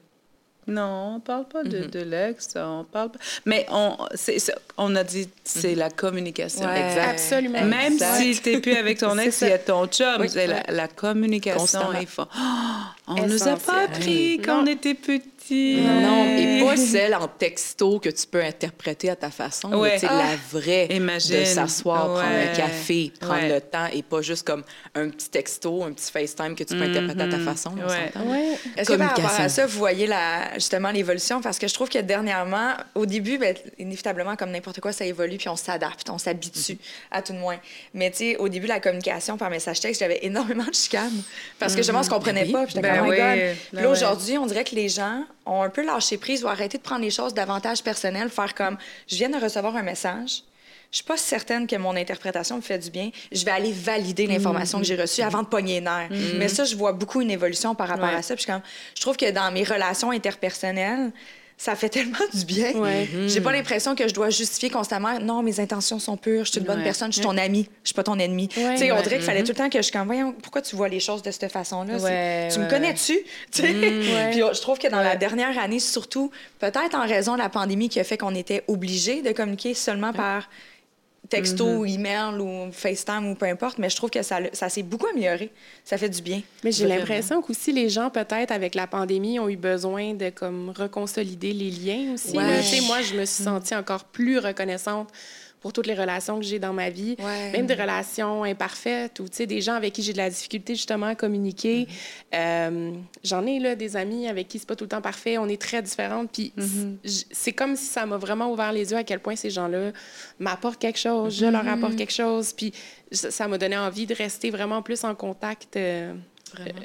Non, on parle pas de, Mhm. de l'ex, on parle pas... Mais on, c'est, c'est- on a dit, c'est la communication. Ouais. Exact. Absolument. Même Exact. si tu n'es plus avec ton ex, il y a ton chum. Oui. C'est la, la communication. Constamment. Il faut... Oh, on nous a pas appris quand Non. on petits. Non, et pas celle en texto que tu peux interpréter à ta façon. Ouais. mais sais, Ah. la vraie Imagine. de s'asseoir, prendre un café, prendre Ouais. le temps et pas juste comme un petit texto, un petit FaceTime que tu peux interpréter à ta façon. Est-ce que par rapport à ça, vous voyez la, justement l'évolution? Parce que je trouve que dernièrement, au début, ben, inévitablement, comme n'importe quoi, ça évolue, puis on s'adapte, on s'habitue, à tout de moins. Mais tu sais, au début, la communication par message texte, j'avais énormément de chicanes. Parce que justement, on se comprenait Ben oui. pas. Puis Ben oh oui. Ben Puis là, aujourd'hui, on dirait que les gens ont un peu lâché prise ou arrêté de prendre les choses davantage personnelles, faire comme, je viens de recevoir un message. Je suis pas certaine que mon interprétation me fait du bien. Je vais aller valider l'information que j'ai reçue avant de pogner les nerfs. Mais ça, je vois beaucoup une évolution par rapport Ouais. à ça. Puis je, comme, je trouve que dans mes relations interpersonnelles, ça fait tellement du bien. Ouais. J'ai pas l'impression que je dois justifier constamment. Non, mes intentions sont pures. Je suis une bonne Ouais. personne. Je suis ton ami. Je suis pas ton ennemi. Ouais. Tu sais, on dirait qu'il fallait tout le temps que je comme, voyons, pourquoi tu vois les choses de cette façon-là? Tu me connais-tu? Ouais. Puis je trouve que dans la dernière année, surtout, peut-être en raison de la pandémie qui a fait qu'on était obligés de communiquer seulement par texto ou email ou FaceTime ou peu importe, mais je trouve que ça, ça s'est beaucoup amélioré. Ça fait du bien. Mais j'ai l'impression qu'aussi les gens, peut-être, avec la pandémie, ont eu besoin de comme reconsolider les liens aussi. là. Ouais. Sais, Moi, je me suis sentie encore plus reconnaissante pour toutes les relations que j'ai dans ma vie, Ouais. même des relations imparfaites ou des gens avec qui j'ai de la difficulté justement à communiquer. Euh, J'en ai là, des amis avec qui c'est pas tout le temps parfait, on est très différentes. Puis j- c'est comme si ça m'a vraiment ouvert les yeux à quel point ces gens-là m'apportent quelque chose, je leur apporte quelque chose. Puis ça m'a donné envie de rester vraiment plus en contact. euh,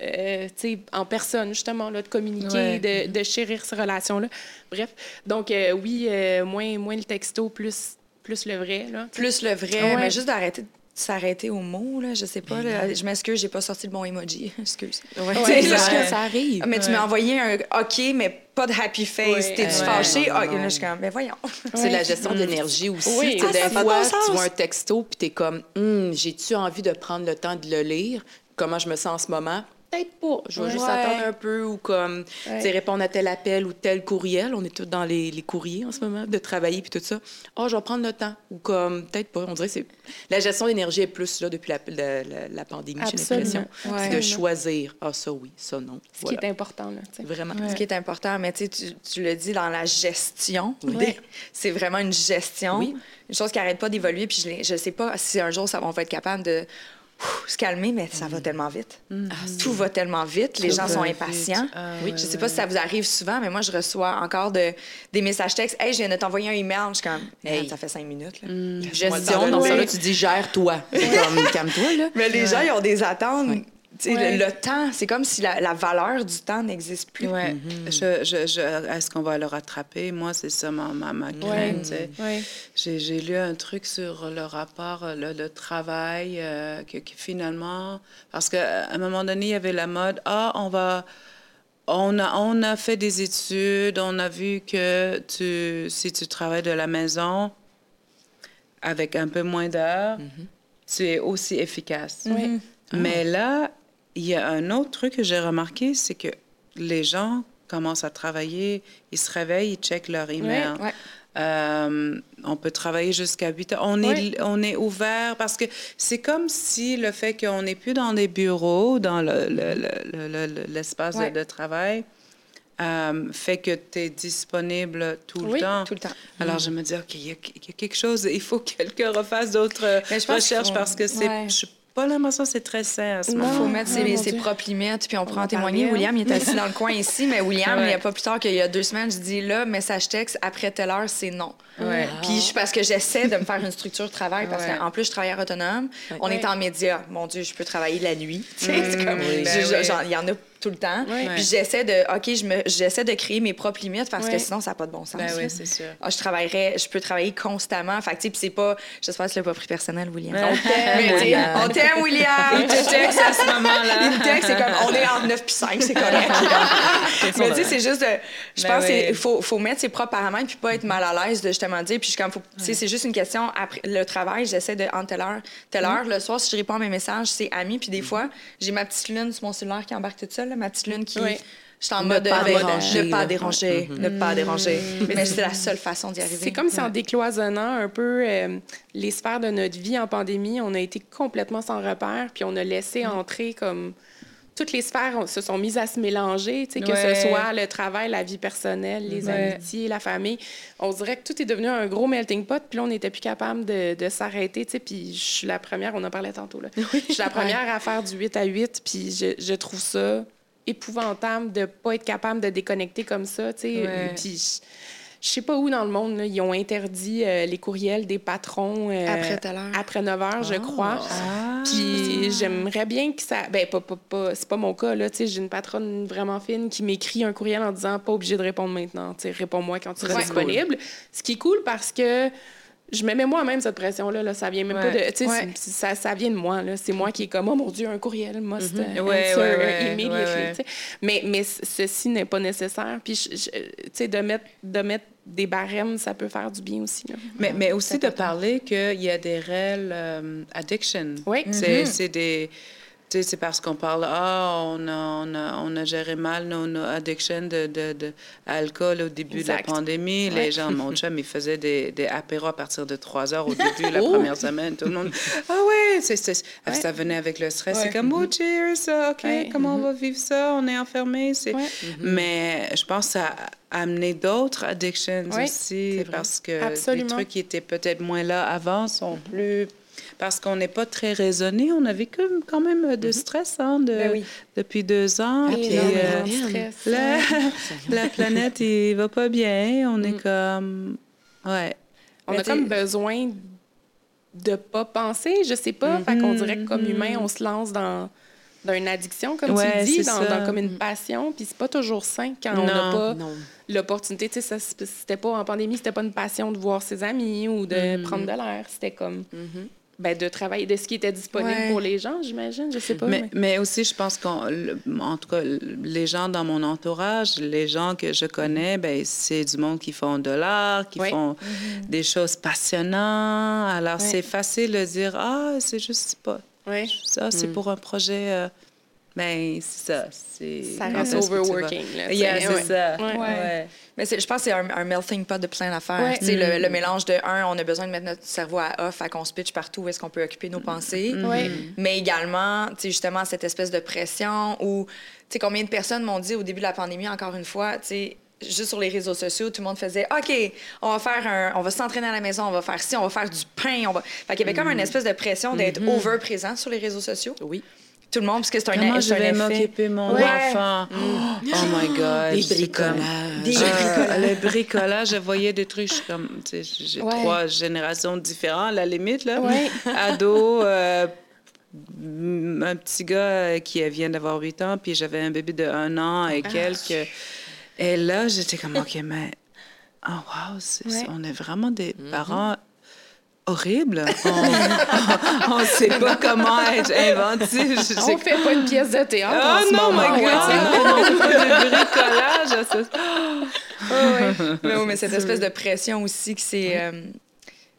euh, sais, en personne, justement, là, de communiquer, Ouais. de, de chérir ces relations-là. Bref, donc euh, oui, euh, moins, moins le texto, plus, plus le vrai. Là. Plus le vrai, Ouais. mais juste d'arrêter de s'arrêter au mot, là, je sais pas. là. Je m'excuse, j'ai pas sorti le bon emoji. Excuse. Ouais, je- que ça arrive. Ah, mais tu Ouais. m'as envoyé un OK, mais pas de happy face. Ouais. T'es-tu Ouais. fâché? Non, Ah, là, je suis comme, mais voyons. C'est la gestion de l'énergie aussi. Oui. Ah, des fait fois, bon tu vois un texto, puis tu es comme, Hum, j'ai-tu envie de prendre le temps de le lire? Comment je me sens en ce moment? Peut-être pas. Je vais juste Ouais. attendre un peu ou comme, Ouais. tu sais, répondre à tel appel ou tel courriel. On est tous dans les, les courriers en ce moment, de travailler puis tout ça. Oh, je vais prendre le temps. Ou comme, peut-être pas. On dirait que c'est... La gestion d'énergie est plus là depuis la, la, la- la pandémie, j'ai l'impression. Ouais. C'est de choisir. Ah, ça oui, ça non. Ce Voilà. qui est important. Là. Vraiment. Ce qui est important, mais tu, sais, tu, le dis dans la gestion, Oui. c'est vraiment une gestion, Oui. une chose qui n'arrête pas d'évoluer. Puis je, l'ai- je sais pas si un jour ça, on va être capable de se calmer, mais ça va tellement vite. Tout va tellement vite, les Tout gens sont impatients. Ah, oui, ouais, je sais ouais, pas si ça vous arrive souvent, mais moi je reçois encore de, des messages textes. Hey, je viens de t'envoyer un email. Je suis comme, Hey. ça fait cinq minutes. là. Gestion, dans ça, là, tu dis gère-toi. Comme, calme-toi, là. Mais les gens, ils ont des attentes. Tu sais, Ouais. le, le temps, c'est comme si la, la valeur du temps n'existe plus. Ouais. Je, je, je- Est-ce qu'on va le rattraper? Moi, c'est ça ma, ma, ma crainte. Ouais. J'ai lu un truc sur le rapport, euh, le, le travail, euh, que, que finalement, parce qu'à un moment donné, il y avait la mode, ah, on va, on a, on a fait des études, on a vu que tu, si tu travailles de la maison avec un peu moins d'heures, tu es aussi efficace. Mais là, il y a un autre truc que j'ai remarqué, c'est que les gens commencent à travailler, ils se réveillent, ils checkent leur email. Ouais. Euh, on peut travailler jusqu'à 8 heures. On, est, on est ouvert parce que c'est comme si le fait qu'on n'est plus dans des bureaux, dans le- le- le- le- le- l'espace de, de travail, euh, fait que tu es disponible tout le temps. tout le temps. Alors, je me dis, OK, il y, a il y a quelque chose, il faut que quelqu'un refasse d'autres recherches parce que c'est, ouais. Pas l'impression que c'est très sain à ce Non. Il faut moment. mettre Ah, ses, Dieu. propres limites, puis on prend en témoigner. hein. William, il est assis dans le coin ici, mais William, Ouais. il n'y a pas plus tard qu'il y a deux semaines, je dis là, message texte, après telle heure, c'est non. Ouais. Puis je- parce que j'essaie de me faire une structure de travail, parce Ouais. qu'en plus, je travaille autonome. On Ouais. est en média. Mon Dieu, je peux travailler la nuit. Tu sais, c'est comme- oui. je- Ben oui. Il y en a tout le temps. Puis j'essaie de, OK, je me- j'essaie de créer mes propres limites parce que sinon, ça n'a pas de bon sens. Ben oui, c'est sûr. Ah, je travaillerais, je peux travailler constamment. Fait que, tu sais, puis c'est pas, j'espère que tu l'as pas pris personnel, William. On t'aime, on t'aime, William. Il te texte à ce moment-là. Il me texte, c'est comme, on est entre 9 puis 5, c'est correct. mais tu sais, c'est juste, je Ben pense oui. qu'il faut, faut mettre ses propres paramètres puis pas être mal à l'aise de justement dire. Puis comme, sais, c'est juste une question, après le travail, j'essaie de, en telle heure, telle heure, le soir, si je réponds à mes messages, c'est ami. Puis des fois, j'ai ma petite lune sur mon cellulaire qui embarque toute seule, là, ma petite lune qui... Oui. Je suis en mode pas mode, déranger, ne pas déranger, ne pas déranger. Mais c'est la seule façon d'y arriver. C'est comme si en décloisonnant un peu euh, les sphères de notre vie en pandémie, on a été complètement sans repère, puis on a laissé entrer comme toutes les sphères on- se sont mises à se mélanger, tu sais, que Ouais. ce soit le travail, la vie personnelle, les Ouais. amitiés, la famille. On dirait que tout est devenu un gros melting pot, puis là, on n'était plus capable de, de s'arrêter, tu sais, puis je suis la première, on en parlait tantôt, là. Je suis la première à faire du 8 à 8, puis je, je trouve ça épouvantable de pas être capable de déconnecter comme ça, tu sais. Ouais. Puis je- sais pas où dans le monde, là, ils ont interdit euh, les courriels des patrons euh, Après après 9 heures, je crois. Ah. Puis j'aimerais bien que ça. Ben, pas, pas, pas- c'est pas mon cas, là. J'ai une patronne vraiment fine qui m'écrit un courriel en disant pas obligé de répondre maintenant. Réponds-moi quand tu seras Ouais. disponible. Ce qui est cool parce que. Je me mets moi-même cette pression-là. Là. Ça vient même pas de. Tu sais, Ouais. c'est- ça, ça vient de moi. C'est moi qui est comme, oh mon Dieu, un courriel, must Ouais, answer ouais, immediately. Mais, mais ceci n'est pas nécessaire. Puis, tu sais, de mettre, de mettre des barèmes, ça peut faire du bien aussi. Là. Mais, mais aussi de parler qu'il y a des réelles euh, addictions. Oui. C'est c'est des. C'est parce qu'on parle, ah, on, a, on, a, on a géré mal nos, nos addictions de, de, de alcool au début Exact. de la pandémie. Ouais. Les gens, mon chum, il faisait des, des apéros à partir de 3 heures au début, la Oh! première semaine. Tout le monde, ah ouais, c'est, c'est- ça venait avec le stress. C'est Ouais. comme, oh, cheers, OK, Ouais. comment on va vivre ça? On est enfermé. C'est... Ouais. Mais je pense que ça a amené d'autres addictions aussi parce que Absolument. les trucs qui étaient peut-être moins là avant sont plus parce qu'on n'est pas très raisonné. On a vécu quand même de stress hein, de- Ben oui. depuis deux ans. Puis, énormément euh, la, la planète, il va pas bien. On est comme... Ouais. On Mais a comme besoin de pas penser, je sais pas. Fait qu'on dirait que comme humain, on se lance dans, une addiction, comme Ouais, tu dis, dans, comme une passion. Puis c'est pas toujours sain quand on n'a pas l'opportunité. Tu sais, ça, c'était pas en pandémie, c'était pas une passion de voir ses amis ou de prendre de l'air. C'était comme ben, de travailler de ce qui était disponible Ouais. pour les gens, j'imagine. Je sais pas. Mais, mais- mais aussi, je pense qu'en en tout cas, les gens dans mon entourage, les gens que je connais, ben, c'est du monde qui font de l'art, qui font des choses passionnantes. Alors, c'est facile de dire, ah, c'est juste pas Ouais. ça, c'est pour un projet. euh, ben, c'est ça. C'est Ça reste overworking. Là, Yeah, c'est ouais. ça. Ouais. Ouais. Mais je pense que c'est un, un melting pot de plein d'affaires. Sais, Le, le mélange de, un, on a besoin de mettre notre cerveau à off, à qu'on se pitch partout où est-ce qu'on peut occuper nos pensées. Ouais. Mais également, tu sais, justement, cette espèce de pression où, tu sais, combien de personnes m'ont dit au début de la pandémie, encore une fois, tu sais, juste sur les réseaux sociaux, tout le monde faisait OK, on va faire un, on va s'entraîner à la maison, on va faire ci, on va faire du pain, on va. Fait qu'il y avait comme une espèce de pression d'être over présent sur les réseaux sociaux. Oui. Tout le monde, parce que c'est un, Comment je vais m'occuper de mon Ouais. enfant? Oh my God. Des bricolages. Des Ah, le bricolage, je voyais des trucs, je suis comme, tu sais, j'ai Ouais. trois générations différentes, à la limite, là. Ouais. Ado, euh, un petit gars qui vient d'avoir 8 ans, puis j'avais un bébé de un an Ah. et quelques. Et là, j'étais comme, OK, mais, oh wow, on est vraiment des parents horribles. On ne sait pas comment être inventif. Je- On j'ai- fait pas une pièce de théâtre Oh en ce non, moment. my God! ouais, tu sais. on fait pas de bricolage. ça- mais, oui, mais cette espèce de pression aussi que c'est. euh,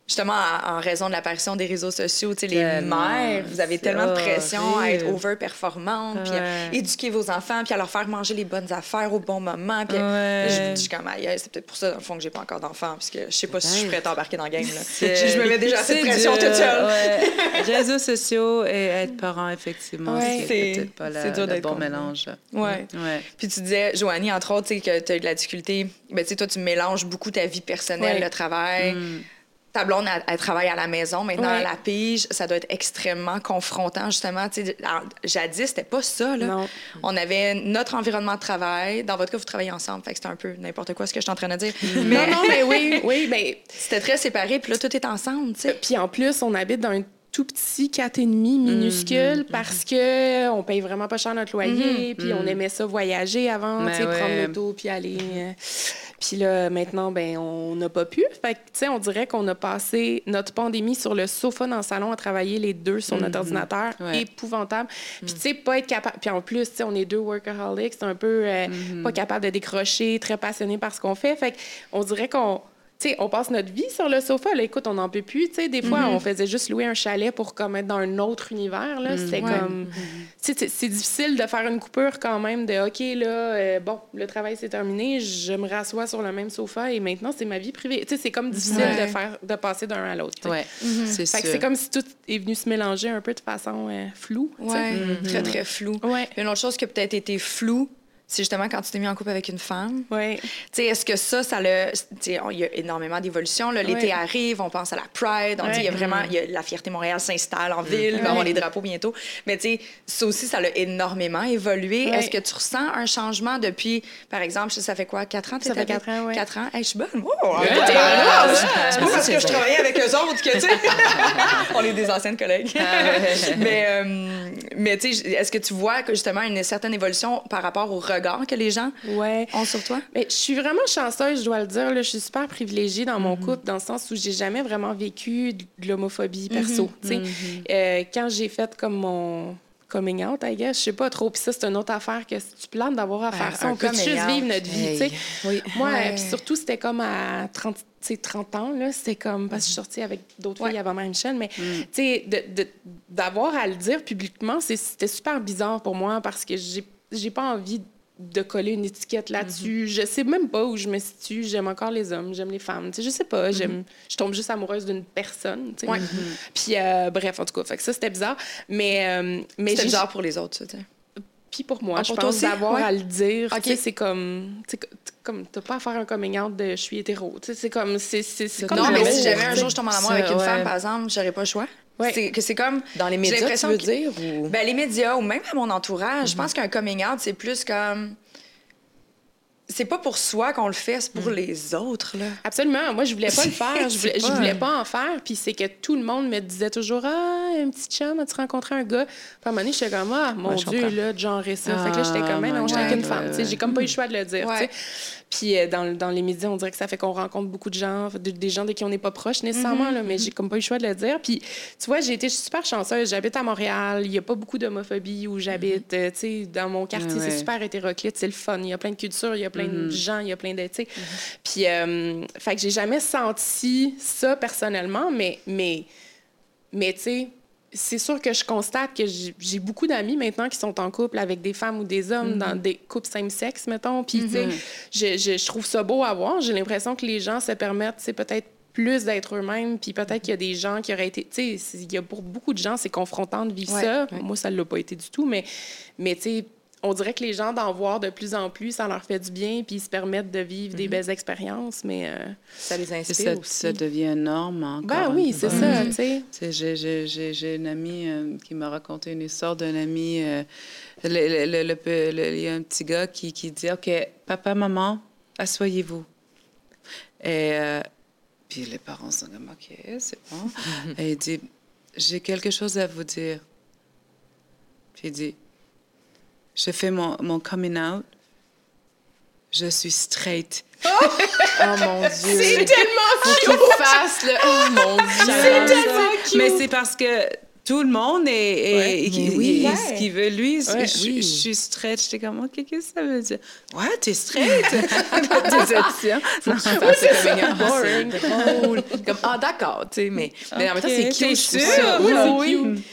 justement, en, raison de l'apparition des réseaux sociaux, tu sais, les mères, vous avez tellement de pression à être over-performante, puis à éduquer vos enfants, puis à leur faire manger les bonnes affaires au bon moment. Puis Ouais. je, je suis comme, aïe, c'est peut-être pour ça, dans le fond, que j'ai pas encore d'enfant, parce que je sais pas si je suis prête à embarquer dans le game. Là. Je, je me mets déjà assez de pression toute seule. ouais. Réseaux sociaux et être parent, effectivement, Ouais. c'est peut-être pas la- c'est dur le bon mélange. Ouais. Ouais. Puis tu disais, Joanie, entre autres, tu sais, que tu as eu de la difficulté. Ben, tu sais, toi, tu mélanges beaucoup ta vie personnelle, le travail. Mm. Ta blonde, elle, elle travaille à la maison. Maintenant, Ouais. à la pige, ça doit être extrêmement confrontant, justement. Alors, jadis, c'était pas ça, là. Non. On avait notre environnement de travail. Dans votre cas, vous travaillez ensemble. Fait que c'était un peu n'importe quoi ce que je suis en train de dire. Non, Mais non, mais oui, oui, mais c'était très séparé. Puis là, tout est ensemble, sais. Puis en plus, on habite dans un tout petit 4,5 minuscule parce que on paye vraiment pas cher notre loyer, puis on aimait ça voyager avant, Ben ouais. prendre l'auto puis aller. euh, Puis là, maintenant, ben on n'a pas pu. Fait que, tu sais, on dirait qu'on a passé notre pandémie sur le sofa dans le salon à travailler les deux sur notre ordinateur. Ouais. Épouvantable. Puis, tu sais, pas être capable. Puis en plus, tu sais, on est deux workaholics, un peu euh, pas capable de décrocher, très passionnés par ce qu'on fait. Fait on dirait qu'on. Tu sais, on passe notre vie sur le sofa. Là, écoute, on n'en peut plus. Tu sais, des fois, on faisait juste louer un chalet pour comme être dans un autre univers. Là, Ouais. comme. Sais, c'est- difficile de faire une coupure quand même de OK, là, euh, bon, le travail c'est terminé, je me rassois sur le même sofa et maintenant c'est ma vie privée. Tu sais, c'est comme difficile Ouais. de faire, de passer d'un à l'autre. Ouais, c'est Fait que sûr. c'est comme si tout est venu se mélanger un peu de façon euh, floue. très, très flou. Ouais. Une autre chose qui a peut-être été floue, c'est justement quand tu t'es mis en couple avec une femme. Ouais. Tu sais, est-ce que ça, ça le. tu sais, on- Il y a énormément d'évolutions. là. L'été arrive, on pense à la Pride, on dit il y a vraiment. il y a- la fierté Montréal s'installe en ville, y Ouais. avoir les drapeaux bientôt. Mais tu sais, ça aussi, ça l'a énormément évolué. Est-ce que tu ressens un changement depuis, par exemple, je sais, ça fait quoi, quatre ans? Ça fait quatre ans, ouais. Quatre ans? Hey, je suis bonne. Oh, heureuse. Ouais. C'est pas parce que je travaillais avec eux autres que, tu sais. on est des anciennes collègues. mais, euh, mais tu sais, est-ce que tu vois que justement une certaine évolution par rapport au regard que les gens Ouais. ont sur toi? Mais je suis vraiment chanceuse, je dois le dire. Là. Je suis super privilégiée dans mon couple, dans le sens où j'ai jamais vraiment vécu de l'homophobie perso. sais. Euh, quand j'ai fait comme mon coming out, I guess, je sais pas trop. Puis ça, c'est une autre affaire que si tu planes d'avoir à faire ça, un on peut juste out. vivre notre vie. tu sais. Oui. Moi, Ouais. puis surtout, c'était comme à 30, tu sais, 30 ans, là, c'était comme, parce que je suis sortie avec d'autres Ouais. filles avant Marie-Michel, mais, tu sais, d'avoir à le dire publiquement, c'était super bizarre pour moi parce que j'ai j'ai pas envie de coller une étiquette là-dessus. Je sais même pas où je me situe. J'aime encore les hommes, j'aime les femmes. Tu sais, je sais pas, j'aime, je tombe juste amoureuse d'une personne. tu sais. Ouais. Puis, euh, bref, en tout cas, fait que ça, c'était bizarre. Mais, euh, mais C'était bizarre pour les autres, ça, tu sais. Puis pour moi, Ah, je pour pense d'avoir Ouais. à le dire, c'est comme, tu sais, t- comme t'as pas à faire un coming out de je suis hétéro, tu sais, c'est comme, c'est c'est c'est comme Non, mais si jamais un jour je tombe en amour avec une ouais. femme, par exemple, j'aurais pas le choix. Ouais. C'est que c'est comme Dans les médias, tu veux que- dire? Ou... Ben, les médias ou même à mon entourage, je pense qu'un coming out, c'est plus comme. C'est pas pour soi qu'on le fait, c'est Mm. pour les autres, là. Absolument. Moi, je voulais pas le faire. Je voulais, je pas- voulais pas en faire. Puis c'est que tout le monde me disait toujours Ah, un petit chum, as-tu rencontré un gars? Puis à un moment donné, j'étais comme Ah, mon Ouais, Dieu, là, de genrer ça. fait que là, j'étais Ah, comme Mais non, my j'étais avec God, une femme. ouais, Tu sais, ouais. J'ai comme pas eu le choix de le dire. Puis euh, dans, dans les médias, on dirait que ça fait qu'on rencontre beaucoup de gens, de- des gens de qui on n'est pas proche nécessairement, là, mais j'ai comme pas eu le choix de le dire. Puis tu vois, j'ai été super chanceuse. J'habite à Montréal. Il y a pas beaucoup d'homophobie où j'habite. Euh, tu sais, dans mon quartier, Ouais, c'est super hétéroclite. C'est le fun. Il y a plein de cultures, il y a plein de gens, il y a plein de. tu sais. Puis, euh, fait que j'ai jamais senti ça personnellement, mais, mais, mais tu sais, c'est sûr que je constate que j'ai beaucoup d'amis maintenant qui sont en couple avec des femmes ou des hommes dans des couples same-sexe, mettons. Puis, tu sais, je, je, je trouve ça beau à voir. J'ai l'impression que les gens se permettent, c'est peut-être plus d'être eux-mêmes, puis peut-être qu'il y a des gens qui auraient été... Tu sais, il y a pour beaucoup de gens, c'est confrontant de vivre Ouais, ça. ouais. Moi, ça ne l'a pas été du tout, mais, mais tu sais, on dirait que les gens d'en voir de plus en plus, ça leur fait du bien, puis ils se permettent de vivre des belles expériences, mais... euh, Ça les inspire ça, aussi. ça devient une norme encore. Ben oui, c'est ça, tu sais. Tu sais, J'ai, une amie euh, qui m'a raconté une histoire d'un ami. euh, Il y a un petit gars qui, qui dit OK, papa, maman, asseyez-vous. Et euh, puis les parents sont comme OK, c'est bon. Et il dit J'ai quelque chose à vous dire. Puis il dit Je fais mon, mon coming out. Je suis straight. Oh mon Dieu! C'est tellement Faut qu'il fasse, là. Oh mon Dieu! J'adore ça. Mais c'est parce que tout le monde est, Ouais. est- oui. est- ce qu'il veut lui. Ouais. je, Oui. je suis straight. J'étais comme, OK, qu'est-ce que ça veut dire? What? T'es straight? Déception. Non, c'est comme boring. c'est drôle. Comme, ah, d'accord, tu sais, mais, mais en même temps, c'est cute. sûr? ça. Oui.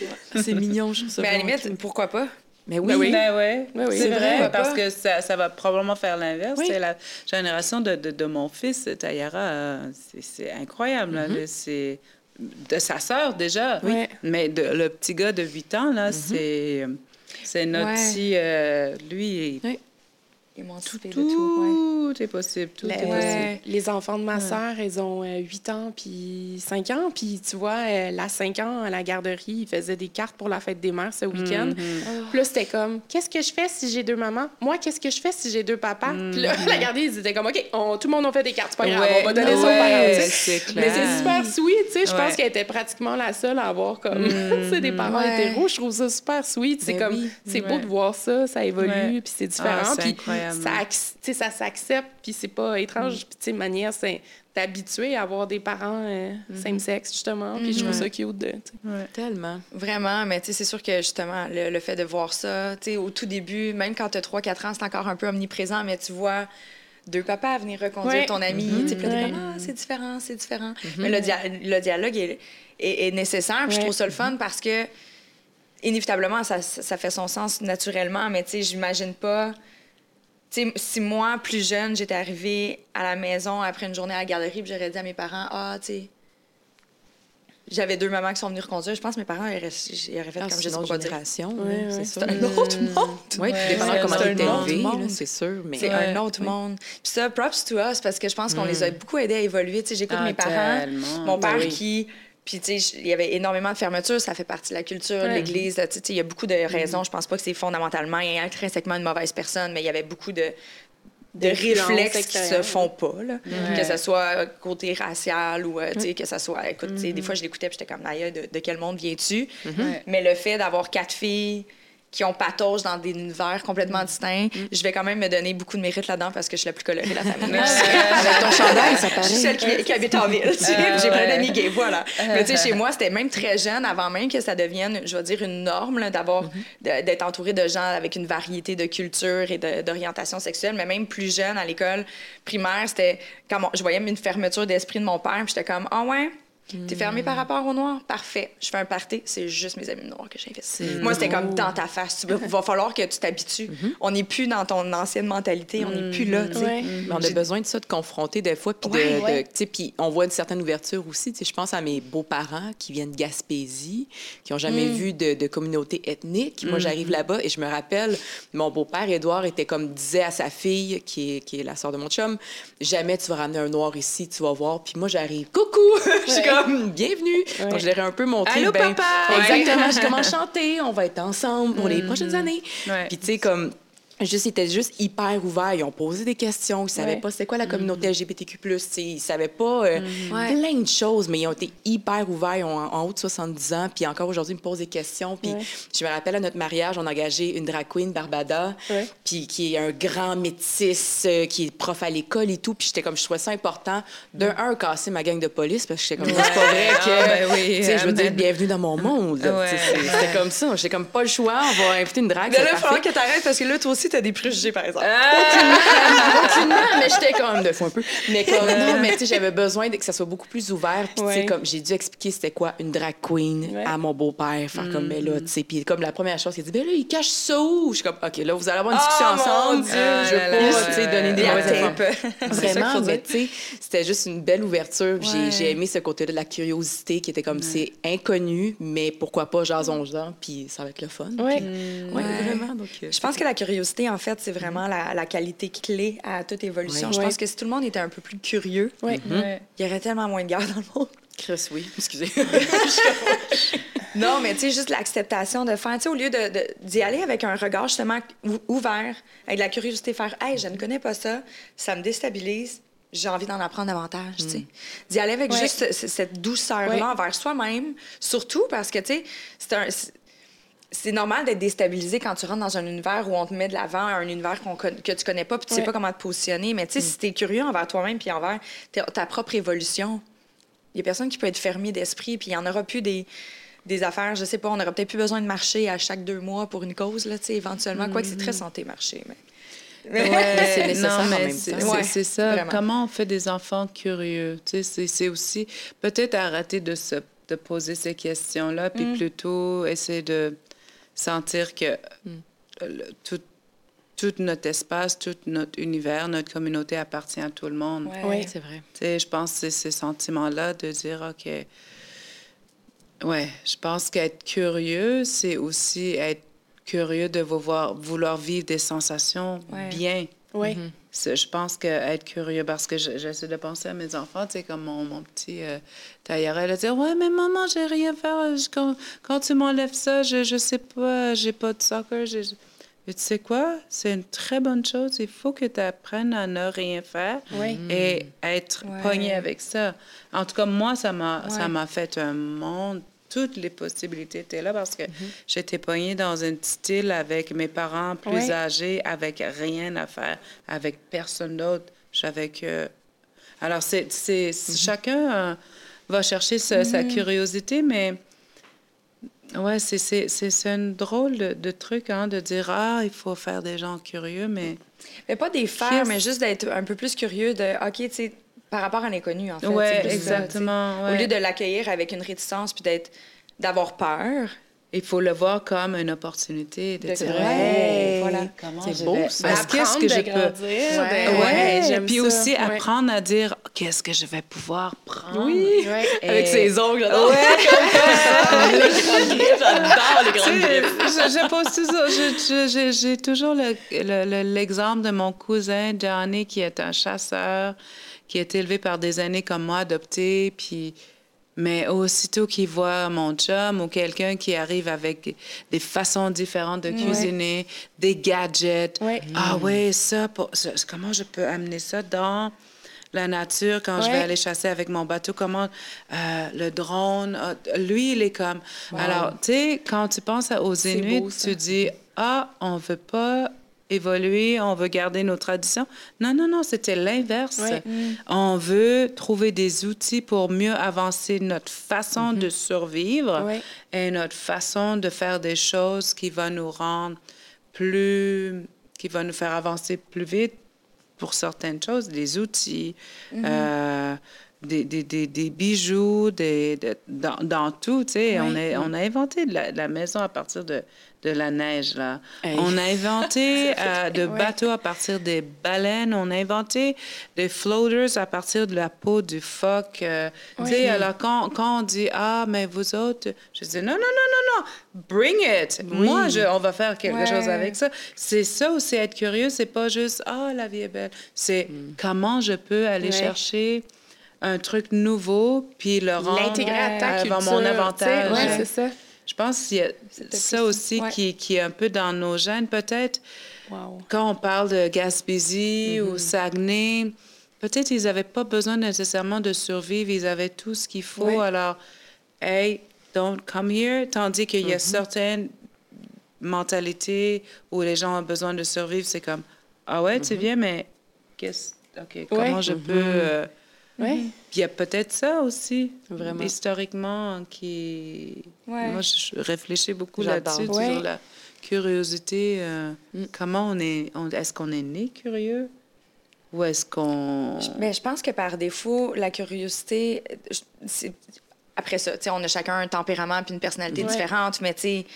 C'est mignon, je trouve ça. Mais à la limite, cute. pourquoi pas? Mais oui. Ben oui. Ben ouais, Ben oui. c'est vrai, vrai. parce que ça, ça va probablement faire l'inverse. Oui. La génération de, de, de mon fils, Tayara, c'est- incroyable. là. C'est de sa sœur déjà, Oui. mais de, le petit gars de 8 ans, là, c'est c'est notre Ouais. petit... euh, lui, Oui. Ils m'ont tout, tout, de tout, tout. Ouais. est possible, tout Les, est possible. les enfants de ma sœur, ils ont euh, 8 ans puis 5 ans. Puis tu vois, euh, la 5 ans à la garderie, ils faisaient des cartes pour la fête des mères ce week-end. Mhm. Puis là, c'était comme, qu'est-ce que je fais si j'ai deux mamans? Moi, qu'est-ce que je fais si j'ai deux papas? Puis là, la garderie, ils étaient comme, OK, on- tout le monde a fait des cartes, c'est pas grave, Ouais, on va donner ça aux parents. Mais c'est super sweet, tu sais. Je Ouais. pense qu'elle était pratiquement la seule à avoir comme, tu sais, des parents Ouais. hétéros. Je trouve ça super sweet. C'est Ben comme, oui. c'est beau de voir ça, ça évolue, Ouais. puis c'est différent. Ah, puis incroyable. ça, tu s'accepte, puis c'est pas étrange. Puis, tu sais, manière, c'est t'habituer à avoir des parents euh, same-sexe, justement. Puis je trouve ça cute de, tu. Tellement. Vraiment, mais tu sais, c'est sûr que justement, le, le fait de voir ça, tu sais, au tout début, même quand tu as 3-4 ans, c'est encore un peu omniprésent, mais tu vois deux papas venir reconduire Ouais. ton ami, tu sais, puis là, t'es Ouais. comme, ah, c'est différent, c'est différent. Mais le, dia- le dialogue est, est- est nécessaire, puis je Ouais. trouve ça le fun parce que, inévitablement, ça, ça fait son sens naturellement, mais tu sais, j'imagine pas. Sais, si moi, plus jeune, j'étais arrivée à la maison après une journée à la galerie, j'aurais dit à mes parents, ah, tu sais, j'avais deux mamans qui sont venues reconduire, je pense que mes parents, ils auraient, ils auraient fait Ah, comme je une sais autre pas dire. génération, c'est un autre monde. Oui, dépendant c'est- comment c'est tu élevé, sûr. Mais C'est Ouais. un autre monde. Puis ça, props to us, parce que je pense qu'on les a beaucoup aidés à évoluer. Tu sais, j'écoute Ah, mes parents, tellement. mon père Ben oui. qui... Puis, tu sais, il y avait énormément de fermetures, ça fait partie de la culture, Ouais. l'Église. Tu sais, il y a beaucoup de raisons. Je pense pas que c'est fondamentalement et intrinsèquement une mauvaise personne, mais il y avait beaucoup de, de réflexes qui se font pas, là. Ouais. Que ce soit côté racial ou, euh, tu sais, que ce soit... Écoute, tu sais, des fois, je l'écoutais puis j'étais comme, aïe, de, de quel monde viens-tu? Ouais. Mais le fait d'avoir quatre filles qui ont patauge dans des univers complètement distincts, je vais quand même me donner beaucoup de mérite là-dedans parce que je suis la plus colorée de la famille. Avec ton chandail, ça Je suis celle qui, qui habite en ville. tu sais. J'ai plein d'amis gays, voilà. Mais tu sais, chez moi, c'était même très jeune, avant même que ça devienne, je vais dire, une norme là, d'avoir, de- d'être entouré de gens avec une variété de cultures et d'orientation sexuelle. Mais même plus jeune, à l'école primaire, c'était quand mon- je voyais une fermeture d'esprit de mon père, j'étais comme, ah ouais. T'es fermé par rapport aux Noirs? Parfait. Je fais un party, c'est juste mes amis noirs que j'invite. Moi, c'était comme dans ta face. Il va falloir que tu t'habitues. On n'est plus dans ton ancienne mentalité, on n'est plus là. Ouais. Mais on a besoin de ça, de confronter des fois, puis de, Ouais, de- ouais. tu sais, puis on voit une certaine ouverture aussi. Tu sais, je pense à mes beaux-parents qui viennent de Gaspésie, qui n'ont jamais vu de, de communauté ethnique. Moi, j'arrive là-bas et je me rappelle, mon beau-père, Édouard, était comme disait à sa fille, qui est, qui est la sœur de mon chum, jamais tu vas ramener un noir ici, tu vas voir. Puis moi, j'arrive, coucou, je suis comme, bienvenue. Donc, je leur ai un peu montré. Allô, ben, papa! Exactement, je commence à chanter, on va être ensemble pour les prochaines années. Puis, tu sais, comme. Juste, ils étaient juste hyper ouverts. Ils ont posé des questions. Ils savaient Ouais. pas c'était quoi la communauté LGBTQ+. tu sais. Ils savaient pas euh, Ouais. plein de choses, mais ils ont été hyper ouverts. Ils ont en, en haut de 70 ans. Puis encore aujourd'hui, ils me posent des questions. Puis Ouais. je me rappelle à notre mariage, on a engagé une drag queen, Barbada, Ouais. puis qui est un grand métis, euh, qui est prof à l'école et tout. Puis j'étais comme, je trouvais ça important, de un, casser ma gang de police, parce que j'étais comme, c'est pas vrai que... Ah, ben oui, tu sais, je veux dire, bienvenue dans mon monde. c'est- C'était comme ça. J'étais comme, pas le choix, on va inviter une drague. C'est là, il parfait. faudra que t'arrêtes parce que là, toi aussi, t'as des préjugés, par exemple. Aucunement, mais j'étais quand même de fou un peu. Mais comme, non, mais tu sais, j'avais besoin de, que ça soit beaucoup plus ouvert. Puis, tu sais, Ouais. comme, j'ai dû expliquer c'était quoi une drag queen Ouais. à mon beau-père. Faire comme, mais là, tu sais, puis comme la première chose, il dit, ben là, il cache ça où? Je suis comme, OK, là, vous allez avoir une discussion Oh, mon ensemble. Dieu! je veux Ah pas, tu sais, donner des mauvaises Vraiment, mais tu sais, c'était juste une belle ouverture. Puis Ouais. J'ai, j'ai aimé ce côté-là de la curiosité qui était comme, c'est inconnu, mais pourquoi pas, jason-en, puis ça va être le fun. Ouais. Ouais, Ouais. vraiment. Donc, euh, Je pense que la curiosité, en fait, c'est vraiment la, la qualité clé à toute évolution. Je pense que si tout le monde était un peu plus curieux. Ouais. il y aurait tellement moins de guerre dans le monde. Chris, oui. Excusez. Non, mais tu sais, juste l'acceptation de faire, tu sais, au lieu de- de- d'y aller avec un regard justement ou- ouvert, avec de la curiosité, faire, hey, je ne connais pas ça, ça me déstabilise. J'ai envie d'en apprendre davantage, tu sais. D'y aller avec Ouais. juste ce- ce- cette douceur-là Ouais. envers soi-même, surtout parce que, tu sais, c'est un. C'est- normal d'être déstabilisé quand tu rentres dans un univers où on te met de l'avant, un univers qu'on que tu connais pas, puis tu sais Ouais. pas comment te positionner. Mais tu sais, si tu es curieux envers toi-même, puis envers ta, ta propre évolution, il y a personne qui peut être fermé d'esprit, puis il y en aura plus des des affaires, je sais pas, on aurait peut-être plus besoin de marcher à chaque deux mois pour une cause, là, tu sais, éventuellement. Quoi que c'est très santé, marcher, mais... Ouais, c'est nécessaire c'est, Ouais, ça. vraiment. Comment on fait des enfants curieux? Tu sais, c'est, c'est aussi peut-être arrêter de se de poser ces questions-là, puis Mm. plutôt essayer de sentir que Mm. le- tout, tout notre espace, tout notre univers, notre communauté appartient à tout le monde. Oui. C'est vrai. Tu sais, je pense que c'est ces sentiments-là de dire, OK, ouais, je pense qu'être curieux, c'est aussi être curieux de vouloir, vouloir vivre des sensations Ouais. bien. Oui. C'est- Je pense que être curieux, parce que je- j'essaie de penser à mes enfants, tu sais, comme mon, mon petit euh, tailleur, elle a dit Ouais, mais maman, j'ai rien fait. je- Quand, quand tu m'enlèves ça, je, je sais pas, j'ai pas de soccer. j'ai- Mais tu sais quoi? C'est une très bonne chose. Il faut que tu apprennes à ne rien faire Oui. et être Ouais. pogné avec ça. En tout cas, moi, ça m'a ça m'a fait un monde. Toutes les possibilités étaient là parce que j'étais pognée dans une petite île avec mes parents plus âgés, avec rien à faire, avec personne d'autre. J'avais que. Alors, c'est, c'est, chacun euh, va chercher sa, sa curiosité, mais. Ouais, c'est, c'est, c'est, c'est un drôle de, de truc, hein, de dire Ah, il faut faire des gens curieux, mais. Mais pas des faire, mais juste d'être un peu plus curieux de, OK, tu sais, par rapport à l'inconnu, en fait. Ouais, ça, exactement, ouais. Au lieu de l'accueillir avec une réticence puis d'être, d'avoir peur. Il faut le voir comme une opportunité. De De- dire, Ouais, Hey, voilà. comment C'est beau, ça. Est-ce qu'est-ce que je peux... grandir, Ouais. Ouais, j'aime puis ça. aussi Ouais. apprendre à dire qu'est-ce que je vais pouvoir prendre? Oui. Ouais. Avec ses ongles. là. J'adore les grandes griffes. je, je pose toujours, j'ai toujours le- le- le- l'exemple de mon cousin Johnny qui est un chasseur, qui est élevé par des aînés comme moi, adopté, puis mais aussitôt qu'il voit mon chum ou quelqu'un qui arrive avec des façons différentes de cuisiner, des gadgets, ah ouais, ça, pour- comment je peux amener ça dans la nature quand je vais aller chasser avec mon bateau, comment euh, le drone, ah, lui, il est comme... Alors, tu sais, quand tu penses aux Inuits, beau, tu dis, ah, on veut pas évoluer, on veut garder nos traditions. Non, non, non, c'était l'inverse. Ouais. On veut trouver des outils pour mieux avancer notre façon de survivre Ouais. et notre façon de faire des choses qui va nous rendre plus, qui va nous faire avancer plus vite pour certaines choses, des outils, euh, des, des, des, des bijoux, des, de- dans, dans tout, tu sais. On, a, on a inventé de la, de la maison à partir de, de la neige, là. Hey. On a inventé euh, de Ouais. bateaux à partir des baleines. On a inventé des floaters à partir de la peau du phoque. euh, Tu sais, alors quand, quand on dit « Ah, mais vous autres... » Je dis « Non, non, non, non, non. Bring it. Moi, je, on va faire quelque Ouais. chose avec ça. » C'est ça aussi, être curieux. C'est pas juste « Ah, la vie est belle. » C'est comment je peux aller Ouais. chercher un truc nouveau puis le rendre L'intégrer à ta avant culture. mon avantage. Ouais, c'est ça. Je pense qu'il y a ça aussi Ouais. qui, qui est un peu dans nos gènes, peut-être. Wow. Quand on parle de Gaspésie ou Saguenay, peut-être ils n'avaient pas besoin nécessairement de survivre, ils avaient tout ce qu'il faut. Ouais. Alors, hey, don't come here. Tandis qu'il y a certaines mentalités où les gens ont besoin de survivre, c'est comme, ah ouais, tu viens, mais qu'est-ce, OK, comment je peux... euh, Puis il y a peut-être ça aussi, Vraiment. historiquement, qui... Ouais. Moi, je réfléchis beaucoup là-dessus, Ouais. la curiosité. euh, Mm. Comment on est... on- est-ce qu'on est né curieux? Ou est-ce qu'on... Mais je pense que par défaut, la curiosité, c'est- après ça, tu sais, on a chacun un tempérament puis une personnalité Ouais. différente, mais tu sais,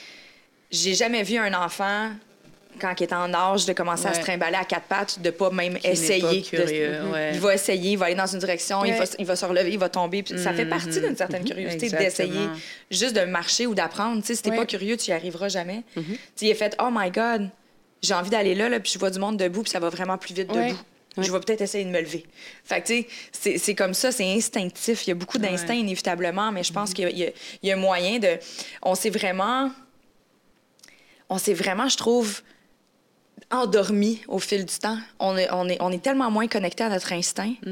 j'ai jamais vu un enfant quand il est en âge de commencer à se trimballer à quatre pattes, de pas même Qui essayer. pas de- curieux, Mhm. ouais. Il va essayer, il va aller dans une direction, il, va, il va se relever, il va tomber. Puis Ça fait partie d'une certaine curiosité Exactement. d'essayer juste de marcher ou d'apprendre. Tu si t'es Ouais. pas curieux, tu y arriveras jamais. Tu sais, il est fait « Oh my God, j'ai envie d'aller là, là, puis je vois du monde debout, puis ça va vraiment plus vite debout. Je vais peut-être essayer de me lever. Fait que, tu sais, c'est- comme ça, c'est instinctif. Il y a beaucoup d'instinct, inévitablement, mais je pense qu'il y y, y a un moyen de. On s'est vraiment. On s'est vraiment, je trouve, endormi au fil du temps. On est, on est, on est tellement moins connecté à notre instinct. Tu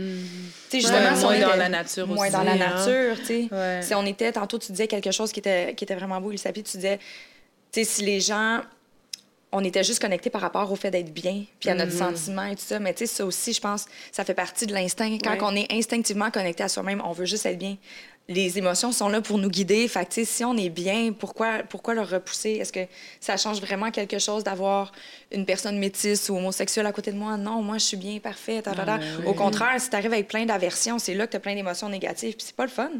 sais, justement, Ouais, si moins on dans la nature Moins aussi, dans la hein. nature, tu sais. Ouais. Si on était, tantôt, tu disais quelque chose qui était, qui était vraiment beau, Elisabeth, tu disais, tu sais, si les gens on était juste connectés par rapport au fait d'être bien, puis à notre sentiment et tout ça. Mais tu sais, ça aussi, je pense, ça fait partie de l'instinct. Quand Ouais. on est instinctivement connecté à soi-même, on veut juste être bien. Les émotions sont là pour nous guider. Fait que, si on est bien, pourquoi, pourquoi le repousser? Est-ce que ça change vraiment quelque chose d'avoir une personne métisse ou homosexuelle à côté de moi? Non, moi, je suis bien, parfaite. Ah, Au contraire, si tu arrives avec plein d'aversions, c'est là que tu as plein d'émotions négatives, puis c'est pas le fun.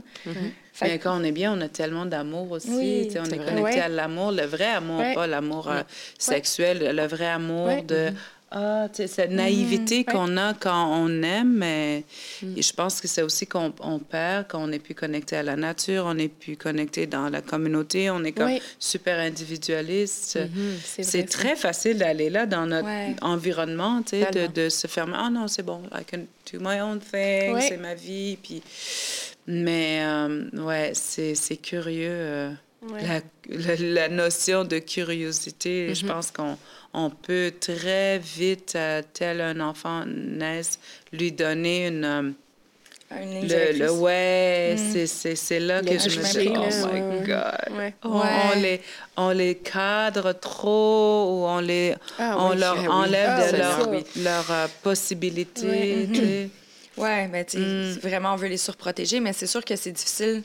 Fait Mais que- quand on est bien, on a tellement d'amour aussi. Oui, on est connecté Ouais. à l'amour, le vrai amour, Ouais. pas l'amour euh, sexuel, le vrai amour Ouais. de ah, cette naïveté Ouais. qu'on a quand on aime. Mais et je pense que c'est aussi qu'on on perd quand on n'est plus connecté à la nature, on n'est plus connecté dans la communauté, on est comme super individualiste. c'est C'est très facile d'aller là dans notre Ouais. environnement, tu sais, de, se fermer. Ah non, c'est bon, I can do my own thing, c'est ma vie. Puis... Mais euh, ouais, c'est c'est curieux. euh, Ouais. la, la, la notion de curiosité, Mm-hmm. je pense qu'on on peut très vite, euh, tel un enfant naisse, lui donner une... euh, Une le, le- ouais, c'est- c'est c'est là Le que je me dis, oh my ouais. God. Ouais. On, les, on les cadre trop ou on, les, Ah on oui, leur ah oui. enlève Ah, de leur, leur euh, possibilité. Ouais. mais tu sais, Mm. vraiment, on veut les surprotéger, mais c'est sûr que c'est difficile.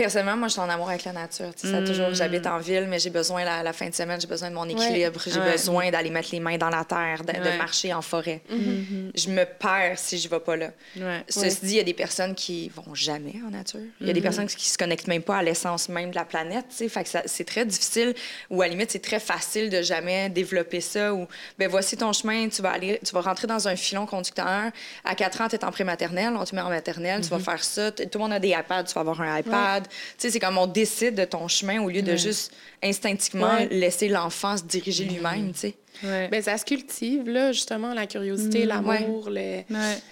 Personnellement, moi, je suis en amour avec la nature. Tu sais, ça toujours, j'habite en ville, mais j'ai besoin, la, la fin de semaine, j'ai besoin de mon équilibre. J'ai Ouais. besoin d'aller mettre les mains dans la terre, de, marcher en forêt. Je me perds si je vais pas là. Ouais. Ceci dit, il y a des personnes qui vont jamais en nature. Il y a des personnes qui se connectent même pas à l'essence même de la planète. Fait que c'est très difficile, ou à la limite, c'est très facile de jamais développer ça. Ou, ben voici ton chemin, tu vas aller, tu vas rentrer dans un filon conducteur. À 4 ans, tu es en prématernelle, on te met en maternelle, tu vas faire ça. Tout le monde a des iPads, tu vas avoir un iPad. Tu sais, c'est comme on décide de ton chemin au lieu de juste instinctivement Ouais. laisser l'enfant se diriger lui-même, tu sais. Ouais. Ben, ça se cultive, là, justement, la curiosité, l'amour, le- Ouais.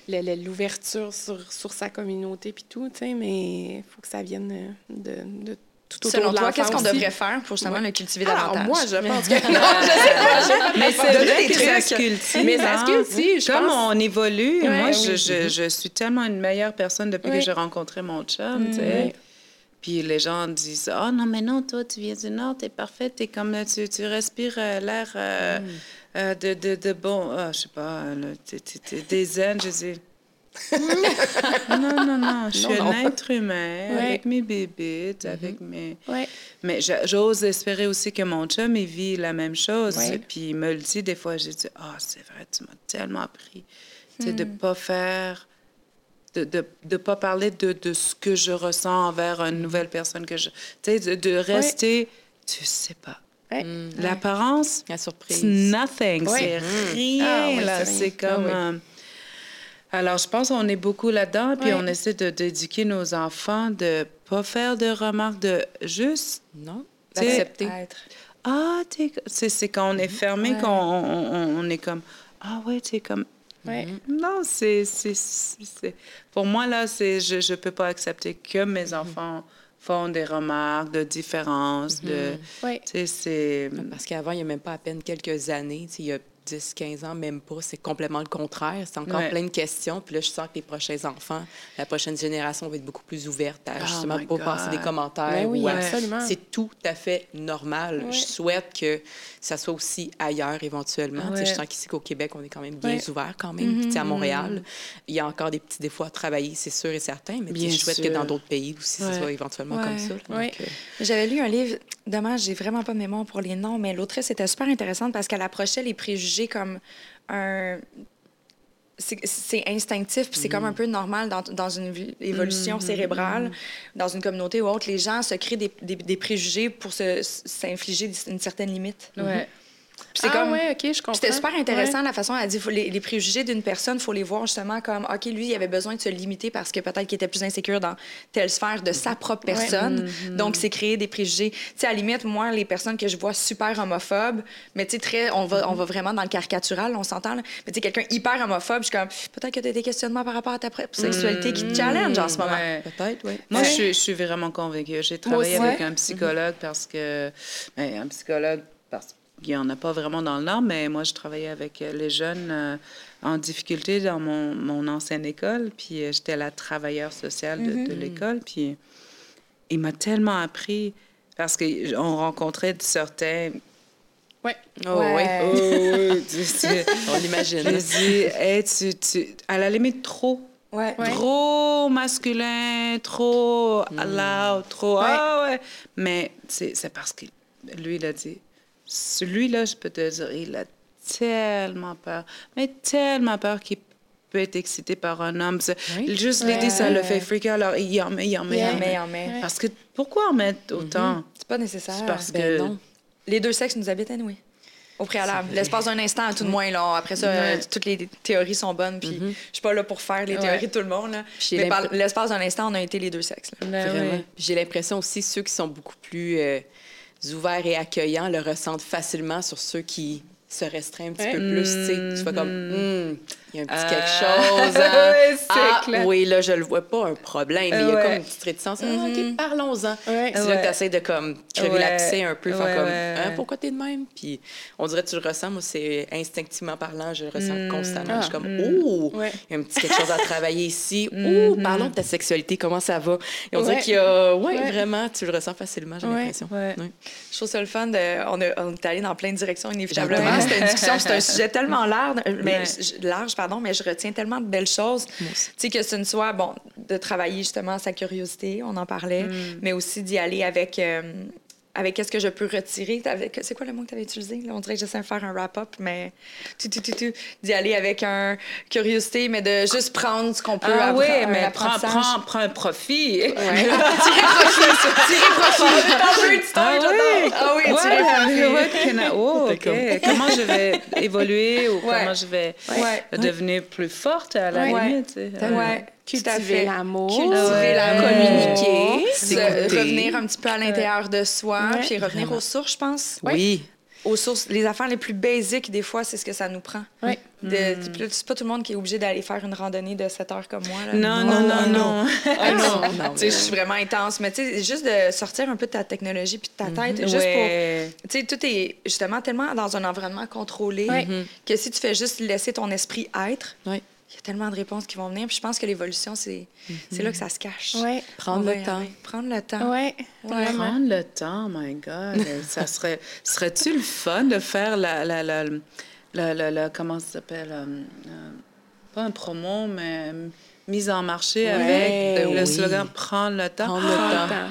le- le- l'ouverture sur, sur sa communauté, puis tout, tu sais, mais il faut que ça vienne euh, de, de tout autour Selon de toi, qu'est-ce qu'on devrait faire pour justement Ouais. le cultiver Alors, davantage? moi, je pense que... non, je sais pas, je- Mais c'est vrai des que ça trucs. se cultive. Mais ça se hein. cultive, je Comme pense. on évolue, Ouais, moi, oui. je, je, je suis tellement une meilleure personne depuis Ouais. que j'ai rencontré mon chum, tu sais. Puis les gens disent Oh non, mais non, toi, tu viens du Nord, t'es parfaite, t'es comme, tu, tu respires euh, l'air euh, euh, de, de, de bon, ah, je sais pas, t'es- t'es des zen. Je dis Non, non, non, je suis Non, un être humain Ouais. avec mes bébites, avec mes. Ouais. Mais j'ose espérer aussi que mon chum, il vit la même chose. Ouais. Puis il me le dit des fois, j'ai dit, ah, c'est vrai, tu m'as tellement appris. Tu sais, de Hmm. pas faire, de de, de pas parler de, de ce que je ressens envers une nouvelle personne que je... Tu sais, de, de rester, tu sais pas. Ouais. L'apparence, La c'est surprise. nothing, Ouais. c'est rien, Ah ouais, là. c'est rien. C'est comme... Ah ouais. euh, alors, je pense qu'on est beaucoup là-dedans, puis on essaie de d'éduquer nos enfants de pas faire de remarques, de juste Non, Tu d'accepter. Ah, t'es... C'est, c'est quand on est fermé Ouais. qu'on on, on- est comme, ah ouais, t'es comme... Ouais. Non, c'est, c'est, c'est- c'est- Pour moi, là, c'est, je ne peux pas accepter que mes enfants font des remarques de différence, de... Ouais. Tu sais, c'est... Parce qu'avant, il n'y a même pas à peine quelques années, il y a 10, 15 ans, même pas. C'est complètement le contraire. C'est encore Ouais. plein de questions. Puis là, je sens que les prochains enfants, la prochaine génération va être beaucoup plus ouverte à Oh justement my pas passer des commentaires. Ben oui, ou à- absolument. C'est tout à fait normal. Ouais. Je souhaite que ça soit aussi ailleurs éventuellement. Tu sais, Je Ouais. sens qu'ici qu'au Québec, on est quand même bien Ouais. ouvert quand même. Sais, à Montréal, il y a encore des petits défauts à travailler, c'est sûr et certain. Mais Bien je souhaite que dans d'autres pays aussi, ça Ouais. soit éventuellement Ouais. comme ça. Ouais. Euh, J'avais lu un livre, dommage, j'ai vraiment pas de mémoire pour les noms, mais l'autrice était super intéressante parce qu'elle approchait les préjugés comme un. C'est instinctif, puis c'est comme un peu normal dans, dans une évolution cérébrale, dans une communauté ou autre. Les gens se créent des, des, des préjugés pour se- s'infliger une certaine limite. Ouais. C'est ah comme. ouais, OK, je comprends. C'était super intéressant Ouais. la façon dont elle dit faut les, les préjugés d'une personne, faut les voir justement comme OK, lui, il avait besoin de se limiter parce que peut-être qu'il était plus insécure dans telle sphère de sa propre personne. Donc, c'est créer des préjugés. Tu sais, à la limite, moi, les personnes que je vois super homophobes, mais tu sais, très, on va, on va vraiment dans le caricatural, on s'entend, là. Mais tu sais, quelqu'un hyper homophobe, je suis comme peut-être que tu as des questionnements par rapport à ta propre sexualité qui te challenge en ce moment. Ouais. Peut-être, oui. Moi, Ouais. je, suis- je suis vraiment convaincue. J'ai travaillé aussi. avec Ouais. un psychologue parce que... ben, un psychologue parce qu'il n'y en a pas vraiment dans le Nord, mais moi, je travaillais avec euh, les jeunes euh, en difficulté dans mon, mon ancienne école. Puis euh, j'étais la travailleure sociale de, de l'école. Puis il m'a tellement appris parce qu'on rencontrait certains... Ouais. Oh, Ouais. ouais. Oh, oui, tu sais, On l'imagine. je dis, hey, tu, tu- à la limite, trop. Ouais. Trop masculin, trop loud, trop. Ah ouais. Mais c'est parce que lui, il a dit. Celui-là, je peux te dire, il a tellement peur. Mais tellement peur qu'il peut être excité par un homme. C'est- Juste l'idée, ça le fait freaker. Alors, il en met, il en met, il en met, il en met. Parce que pourquoi en mettre autant? C'est pas nécessaire. Parce Ben que. non. Les deux sexes nous habitent, oui. Au préalable. L'espace d'un instant, à tout de moins. Là. Après ça, euh, toutes les théories sont bonnes. Puis je suis pas là pour faire les théories de tout le monde. Là. Mais par l'espace d'un instant, on a été les deux sexes. Ben J'ai l'impression aussi ceux qui sont beaucoup plus euh, ouverts et accueillants le ressentent facilement sur ceux qui se restreignent un petit Ouais. peu plus. tu sais. Tu fais comme, Hmm, il y a un petit Ah. quelque chose. hein. C'est ah, clair. oui, là, je le vois pas un problème, mais il y a comme une petite réticence. Ah, OK, parlons-en. Ouais. C'est là que tu essaies de comme, Ouais. relaxer un peu, faire comme, Hein, pourquoi t'es de même? Puis on dirait que tu le ressens. Moi, c'est instinctivement parlant, je le ressens constamment. Je suis comme, oh, il y a un petit quelque chose à travailler ici. Oh, parlons de ta sexualité, comment ça va? Et on dirait qu'il y a, ouais, vraiment, tu le ressens facilement, j'ai l'impression. Je trouve ça le fun. De, on, a- on est allé dans plein de directions inévitablement. Une discussion, c'est un sujet tellement large, mais, Ouais. large, pardon, mais je retiens tellement de belles choses. Tu sais, que ce ne soit, bon, de travailler justement sa curiosité, on en parlait, mais aussi d'y aller avec. euh, avec qu'est-ce que je peux retirer. Avec- C'est quoi le mot que tu avais utilisé? Là, on dirait que j'essaie de faire un wrap-up, mais tout, tout, tout, tout. D'y aller avec un curiosité, mais de juste prendre ce qu'on peut Ah oui, mais prends, prends, prends un profit. Ah oui, Ah oui, Ouais, tirer profit. what can I- oh, ok. Comment je vais évoluer ou Ouais. comment je vais Ouais. devenir plus forte à la Ouais. limite. tu sais. Ouais, Cultiver fait. l'amour. Cultiver Ouais. l'amour. Communiquer. S'écouter. revenir un petit peu à l'intérieur de soi, Ouais. puis revenir aux sources, je pense. Oui. Aux sources, les affaires les plus basiques, des fois, c'est ce que ça nous prend. Puis là, C'est pas tout le monde qui est obligé d'aller faire une randonnée de 7 heures comme moi. là. Non, non, non, non. Ah non, Non, Tu sais, je suis vraiment intense, mais tu sais, juste de sortir un peu de ta technologie puis de ta tête, juste Ouais. pour... Tu sais, tout est justement tellement dans un environnement contrôlé Ouais. que si tu fais juste laisser ton esprit être, Oui. Il y a tellement de réponses qui vont venir. Puis je pense que l'évolution, c'est c'est là que ça se cache. Ouais. Prendre le temps. Prendre le temps. Prendre le temps, my God. ça serait, serait-tu le fun de faire la, la, la, la, la- la- comment ça s'appelle? euh, euh, pas un promo, mais euh, mise en marché avec le oui. slogan Prendre le temps. Prendre le temps.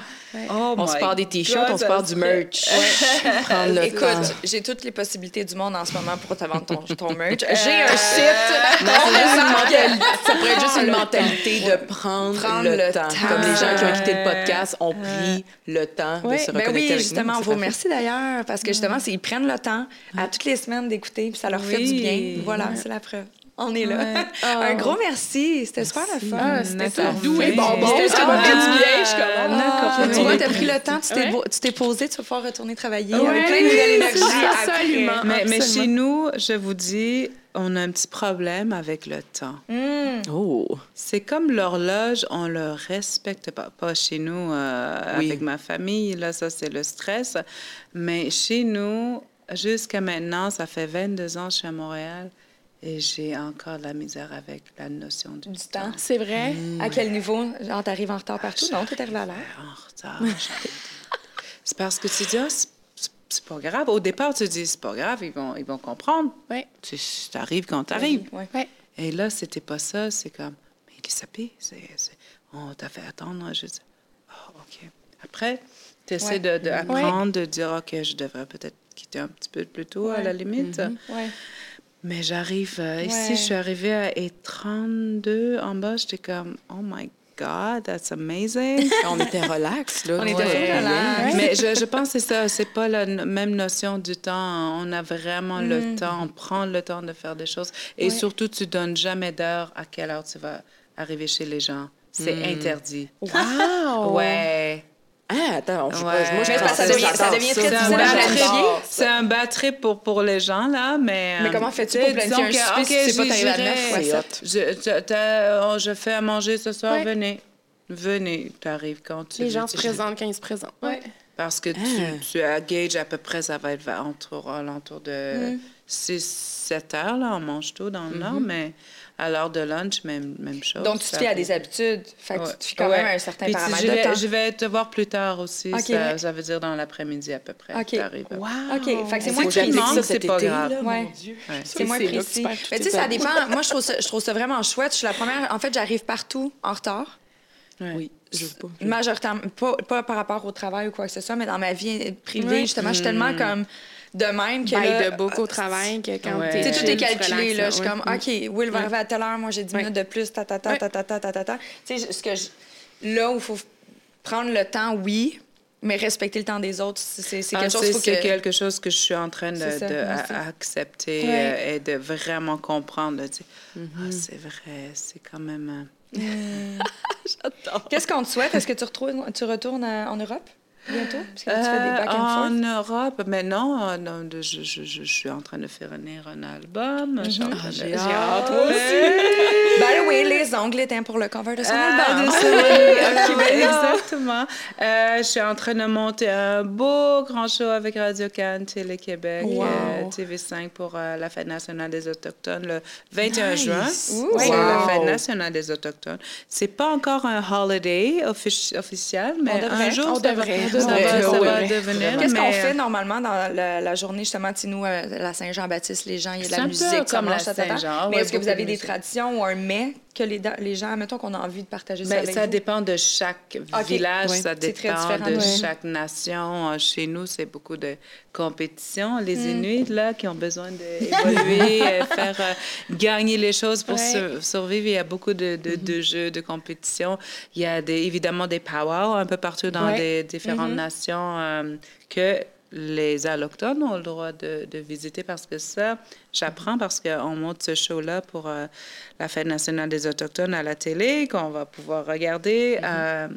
Oh On se part des t-shirts, on se part du merch. Prendre le Écoute, temps. j'ai toutes les possibilités du monde en ce moment pour te vendre ton, ton merch. J'ai un site. Non, c'est juste une mentalité. Ça pourrait être juste une mentalité de prendre, Prendre le, le temps. temps. Comme les gens qui ont quitté le podcast ont pris le temps Ouais. de se Ben reconnecter oui, avec justement, nous. on vous remercie d'ailleurs parce que justement, c'est- ils prennent le temps à toutes les semaines d'écouter puis ça leur fait du Oui. bien. Voilà, c'est la preuve. On est là. Ouais. Un gros merci. C'était super le fun. Ah, c'était ça. Doux et bonbon. C'était Ça m'a fait ah, du bien. Je suis comme, Ah. Tu on vois, t'as pris le temps, tu t'es Ouais. bo- tu t'es posé, tu vas pouvoir retourner travailler. Ouais. avec plein de nouvelles énergies. Absolument. après. Mais, mais Absolument. chez nous, je vous dis, on a un petit problème avec le temps. Hum. Oh. C'est comme l'horloge, on le respecte pas. Pas chez nous, euh, Oui. avec ma famille, là, ça, c'est le stress. Mais chez nous, jusqu'à maintenant, ça fait 22 ans que je suis à Montréal et j'ai encore de la misère avec la notion du, Du temps. C'est vrai? À quel niveau? Genre, t'arrives en retard partout? Non, t'es arrivé à l'heure. En retard. c'est parce que tu dis, ah, c'est- pas grave. Au départ, tu dis, c'est pas grave, ils vont, ils vont comprendre. Ouais. Tu t'arrives quand t'arrives. Ouais. Ouais. Et là, c'était pas ça. C'est comme, mais Elisabeth, c'est, on t'a fait attendre. Je dis, ah, OK. Après, tu essaies Ouais. de, de dire, OK, je devrais peut-être quitter un petit peu plus tôt, à la limite. Ouais. Mais j'arrive euh, ici, je suis arrivée à E32 en bas. J'étais comme, oh my God, that's amazing. On était relax, là. On était Ouais. full relax. Mais je, je pense que c'est ça, c'est pas la même notion du temps. On a vraiment Mm. le temps, on prend le temps de faire des choses. Et surtout, tu donnes jamais d'heure à quelle heure tu vas arriver chez les gens. C'est Mm. interdit. Wow. Ouais. Ah, attends, je Ouais. pas. Moi, je Mais pense ça devient- ça j'adore devient ça. très C'est un, difficile c'est un bad trip pour, pour les gens, là, mais... Mais euh, comment fais-tu pour planifier un que, souper si tu sais pas t'arrives à j'irai- neuf? ou à C'est sept? hot. Je, oh, je fais à manger ce soir, Ouais. venez. Venez, tu arrives quand tu Les veux, gens se présentent quand ils se présentent. Ouais. Parce que Ah. tu, tu engages à peu près, ça va être entre, alentour de Mm. 6-7 heures, là, on mange tôt dans le Mm-hmm. nord, mais À l'heure de lunch, même, même chose. Donc, tu te fais à des habitudes. Fait que Ouais. tu te fais quand Ouais. même un certain Puis tu- paramètre je de vais, temps. je vais te voir plus tard aussi. Ok. Ça, ça veut dire dans l'après-midi à peu près. Ok. Wow! OK, fait que c'est moins précis. c'est pas été, grave. Ouais. C'est moins précis. Mais tu sais, ça dépend. Moi, je trouve ça, je trouve ça vraiment chouette. Je suis la première. En fait, j'arrive partout en retard. Ouais. Oui, je veux pas. Majoritairement, pas, pas par rapport au travail ou quoi que ce soit, mais dans ma vie privée, justement, je suis tellement comme de même que. Ben, là, de beaucoup au travail que quand Ouais. t'es Tu sais, tout est calculé, là. Je suis comme, OK, Will va arriver à telle heure, moi, j'ai 10 Ouais. minutes de plus, ta, ta, ta, ta, ta, ta, ta, ta, ta. Tu sais, ce que je- Là où il faut prendre le temps, oui, mais respecter le temps des autres, c'est Ah, quelque chose c'est- que... quelque chose que je suis en train de, Ouais. euh, et de vraiment comprendre. Ah, c'est vrai, c'est quand même. euh, Qu'est-ce qu'on te souhaite? Est-ce que tu, retrouves, tu retournes euh, en Europe? Bientôt? Parce que là, tu fais des back and Euh, forth. en Europe, mais non, euh, je, je, je, je suis en train de faire venir un album. Train de- j'ai hâte, moi By the way, les ongles étaient pour le cover de son Ah, album. de ben, exactement. Euh, je suis en train de monter un beau grand show avec Radio Cannes, Télé-Québec, Wow. euh, TV5 pour euh, la Fête nationale des Autochtones le 21 Nice. juin. Ouh. C'est la. Fête nationale des Autochtones. C'est pas encore un holiday offici- officiel, mais On devrait. un jour, On devrait. Ça, va, ça devenir. Qu'est-ce qu'on fait euh, normalement dans la, la journée, justement, nous, euh, la Saint-Jean-Baptiste, les gens, il y a de la musique, comme la. Saint-Jean, Mais est-ce que vous avez de des traditions ou un mets que les, les gens, mettons qu'on a envie de partager ça Ben, avec ça vous? dépend de chaque village, ça dépend de chaque nation. Euh, Chez nous, c'est beaucoup de compétition. Les Mm. Inuits, là, qui ont besoin d'évoluer, euh, faire euh, gagner les choses pour sur- survivre, il y a beaucoup de, de, Mm-hmm. de jeux, de compétition. Il y a des, évidemment des powwows un peu partout dans les différentes Mm-hmm. nations euh, que les allochtones ont le droit de, de visiter parce que ça, j'apprends parce qu'on monte ce show-là pour euh, la Fête nationale des Autochtones à la télé, qu'on va pouvoir regarder euh,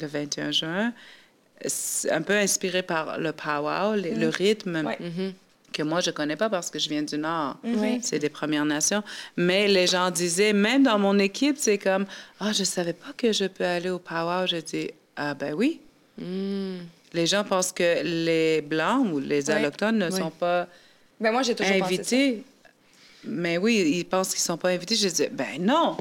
le 21 juin. C'est un peu inspiré par le powwow, le, le rythme Ouais. que moi, je connais pas parce que je viens du Nord. Oui. C'est des Premières Nations. Mais les gens disaient, même dans mon équipe, c'est comme, ah, je savais pas que je peux aller au powwow. Je dis, ah, ben oui. Les gens pensent que les Blancs ou les. Allochtones ne sont pas Ben, moi, j'ai toujours pensé ça. invités. Mais oui, ils pensent qu'ils sont pas invités. Je dis, ben non.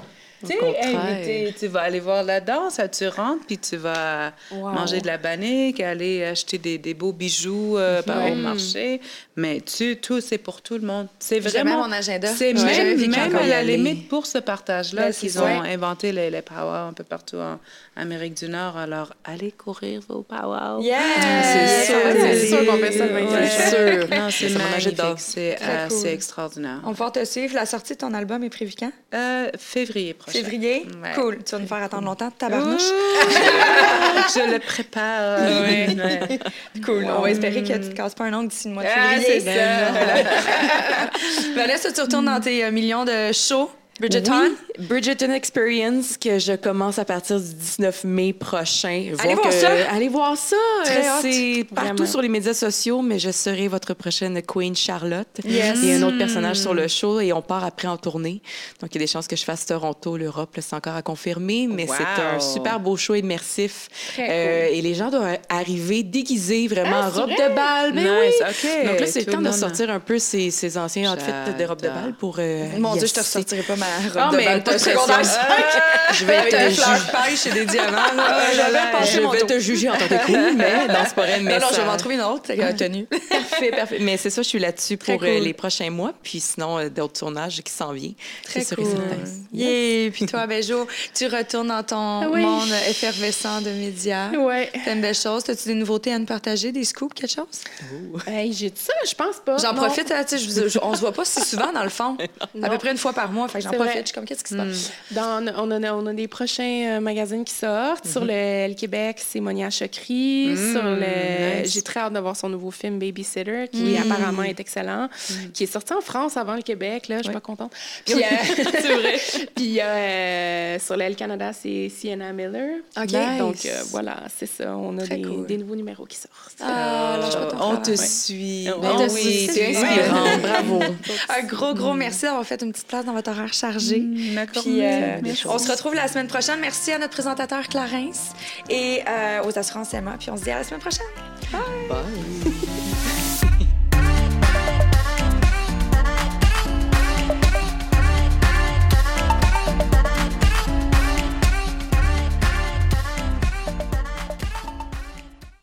Tu invité, tu vas aller voir la danse, tu rentres, puis tu vas Wow. manger de la bannique, aller acheter des, des beaux bijoux euh, par- au marché. Mais tu, tout, c'est pour tout le monde. C'est vraiment... mon agenda. C'est même, même à la aller. limite pour ce partage-là Ben, qu'ils ont inventé les, les powwows un peu partout en Amérique du Nord. Alors, allez courir vos powwows. Yeah! c'est sûr, c'est sûr qu'on fait ça le 21 Ouais. C'est sûr. Non, c'est magnifique. Cool. extraordinaire. On va pouvoir te suivre. La sortie de ton album est prévue quand? Euh, février prochain. Février? Ouais. Cool. Tu vas nous faire attendre longtemps, tabarnouche. Je le prépare. Ouais. Cool. On va espérer que tu te casses pas un ongle d'ici le mois de Ah, février. c'est ça. Vanessa, tu retournes dans tes euh, millions de shows. Bridgerton? Oui, Experience que je commence à partir du 19 mai prochain. Allez voir ça. Allez voir ça. Euh. C'est partout Vraiment. sur les médias sociaux, mais je serai votre prochaine Queen Charlotte. Yes. Il y a un autre personnage sur le show et on part après en tournée. Donc, il y a des chances que je fasse Toronto, l'Europe. là, C'est encore à confirmer, mais Wow. c'est un super beau show immersif. Euh, et les gens doivent arriver déguisés, vraiment en c'est robe vrai? de bal. Mais Nice, oui. OK. Donc là, c'est le temps de sortir un peu ces, ces anciens outfits de robe de J'adore. bal pour. euh, Mon Dieu, je te ressortirai pas ma robe Ah, de mais pas secondaire pression. 5. Je vais te des ju- fleurs pailles et des diamants. Là, je vais te juger en tant que queen, mais non, c'est pas vrai. Non, non, je vais m'en trouver une autre euh, tenue. Parfait, parfait. Mais c'est ça, je suis là-dessus pour euh, les prochains mois. Puis sinon, euh, d'autres tournages qui s'en viennent. Très cool. Yeah. Puis toi, Béjo, tu retournes dans ton Oui. monde effervescent de médias. Ouais. T'aimes belles choses. As-tu des nouveautés à nous partager, des scoops, quelque chose? Hey, j'ai dit ça, je pense pas. J'en Non. profite, hein, on se voit pas si souvent dans le fond. À Non. peu près une fois par mois, fait j'en profite. vrai. Je suis comme, qu'est-ce qui se passe? Dans, on, a, on a des prochains euh, magazines qui sortent. Sur le le Québec, c'est Monia Chokri. Sur le... nice. J'ai très hâte de voir son nouveau film Babysitter, qui apparemment est excellent, qui est sorti en France avant le Québec. Là, je suis pas contente. Puis, euh, c'est vrai. Puis euh, sur l'Aile Canada, c'est Sienna Miller. OK. Donc euh, voilà, c'est ça. On a des, cool. des nouveaux numéros qui sortent. Ah, Euh, on te suit. On te oui, suit. tu es inspirant. Bravo. Un gros, gros merci d'avoir fait une petite place dans votre horaire Puis, euh, Merci. on se retrouve la semaine prochaine. Merci à notre présentateur Clarence et euh, aux assurances Emma. Puis on se dit à la semaine prochaine. Bye.